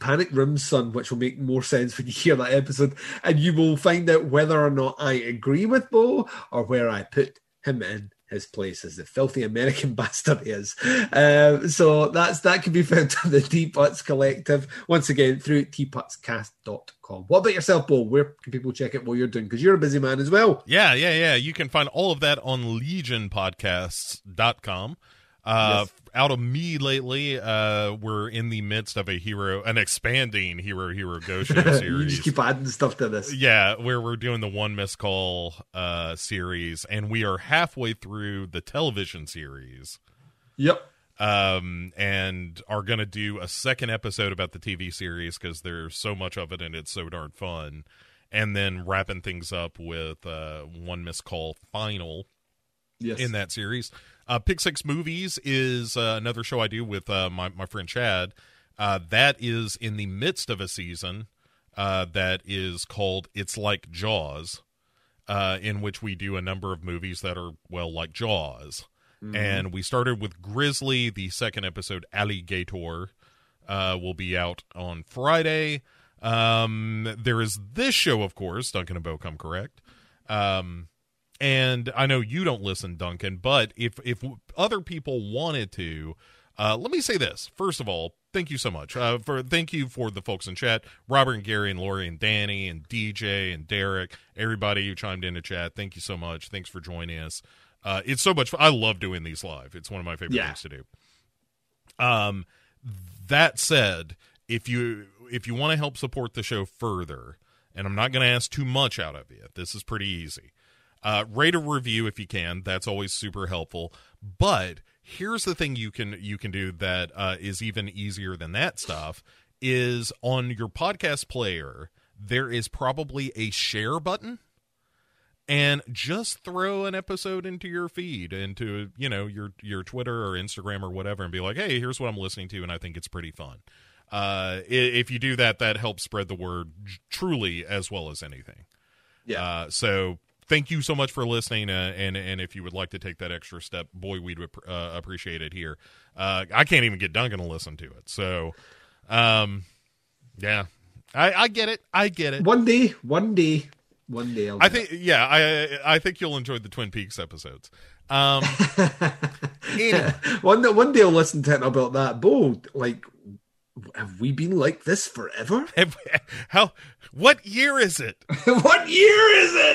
Panic Room Son, which will make more sense when you hear that episode, and you will find out whether or not I agree with Bo or where I put him in his place as the filthy American bastard he is. Um, so that's that can be found on the Teapots Collective once again through teapotscast.com. What about yourself, Bo? Where can people check out what you're doing? Because you're a busy man as well. Yeah, yeah, yeah. You can find all of that on legionpodcasts.com. Uh, Yes. Out of me lately, uh, we're in the midst of a hero, an expanding Hero Hero Go Show you just keep adding stuff to this. Yeah, where we're doing the One Missed Call uh, series, and we are halfway through the television series. Yep. um, and are going to do a second episode about the TV series because there's so much of it and it's so darn fun. And then wrapping things up with uh, One Missed Call final Yes. in that series. Uh, Pick Six Movies is uh, another show I do with uh, my, my friend Chad. Uh, that is in the midst of a season uh, that is called It's Like Jaws, uh, in which we do a number of movies that are, well, like Jaws. And we started with Grizzly. The second episode, Alligator, uh, will be out on Friday. Um, there is this show, of course, Duncan and Bo come correct. Um, and I know you don't listen, Duncan, but if if other people wanted to, uh, let me say this. First of all, thank you so much uh, for thank you for the folks in chat, Robert and Gary and Lori and Danny and DJ and Derek, everybody who chimed in to chat. Thank you so much. Thanks for joining us. Uh, it's so much. Fun. I love doing these live. It's one of my favorite Yeah. things to do. Um, that said, if you if you want to help support the show further, and I'm not going to ask too much out of you, this is pretty easy. Uh, rate a review if you can. That's always super helpful. But here's the thing you can you can do that uh, is even easier than that stuff is on your podcast player. There is probably a share button and just throw an episode into your feed into you know your your twitter or instagram or whatever and be like hey here's what i'm listening to and i think it's pretty fun uh if you do that that helps spread the word truly as well as anything Yeah. uh so thank you so much for listening uh, and and if you would like to take that extra step boy we'd uh, appreciate it here uh i can't even get duncan to listen to it so um yeah i i get it i get it One day, one day, one day. I'll I do it. think yeah, I I think you'll enjoy the Twin Peaks episodes. Um anyway, one day, one day I'll listen to it and I'll be like that. Bo, like, have we been like this forever? how what year is it? what year is it?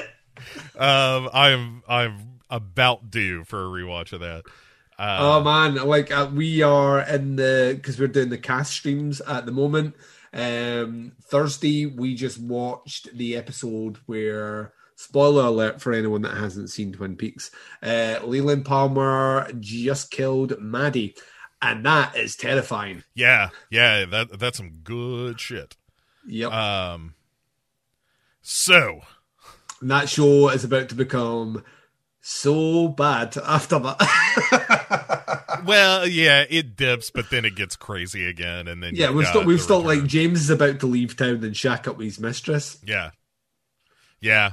Um I'm I'm about due for a rewatch of that. Uh, oh man, like uh, we are in the because we're doing the cast streams at the moment. Um, Thursday we just watched the episode where spoiler alert for anyone that hasn't seen Twin Peaks. Uh, Leland Palmer just killed Maddie, and that is terrifying. yeah, yeah, that that's some good shit. Yep. Um so And that show is about to become so bad after that. well, yeah, it dips, but then it gets crazy again, and then yeah, we've still we've still like. James is about to leave town and shack up with his mistress. Yeah. Yeah.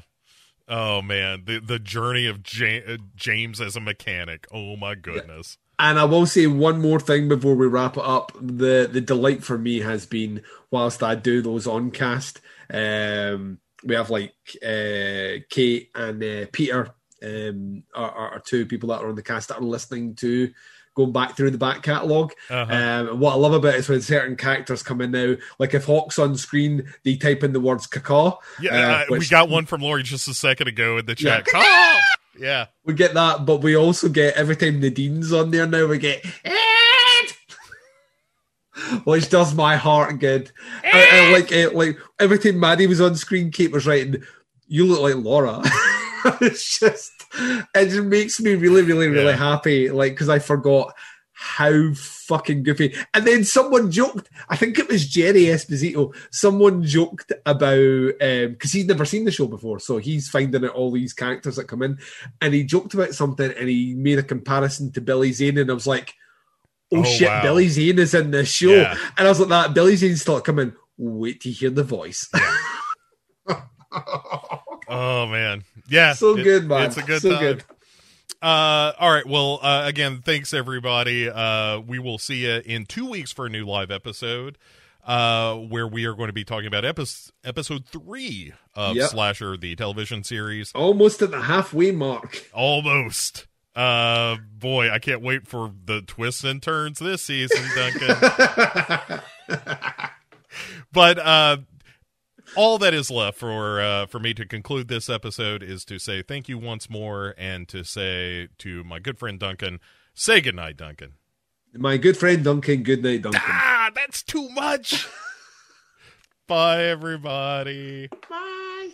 Oh man, the the journey of ja- uh, James as a mechanic. Oh my goodness. And I will say one more thing before we wrap it up. The the delight for me has been whilst I do those on cast, um, we have like uh, Kate and uh, Peter um, are, are two people that are on the cast that are listening to going back through the back catalogue. Uh-huh. Um, what I love about it is when certain characters come in now, like if Hawk's on screen, they type in the words caca. Yeah, uh, uh, we got one from Laurie just a second ago in the chat. Yeah. Yeah. We get that, but we also get every time Nadine's on there now, we get Ed! Which does my heart good. I, I like it. Like every time Maddie was on screen, Kate was writing, "You look like Laura." it's just, it just makes me really, really, really Yeah. happy. Like because I forgot how fucking goofy. And then someone joked, I think it was Jerry Esposito, someone joked about, um, because he's never seen the show before, so he's finding out all these characters that come in, and he joked about something and he made a comparison to Billy Zane, and I was like, oh, Oh, shit, wow. Billy Zane is in this show. Yeah. And I was like, that, Billy Zane's still coming, wait to hear the voice. Oh man, yeah, so it- good, man. It's a good so time. good. Uh, all right. Well, uh, again, thanks everybody. Uh, we will see you in two weeks for a new live episode, uh, where we are going to be talking about episode episode three of Yep. Slasher, the television series. Almost at the halfway mark. Almost. Uh, boy, I can't wait for the twists and turns this season, Duncan. but uh, all that is left for uh, for me to conclude this episode is to say thank you once more, and to say to my good friend Duncan, say goodnight, Duncan. My good friend Duncan, good night, Duncan. Ah, that's too much. Bye, everybody. Bye.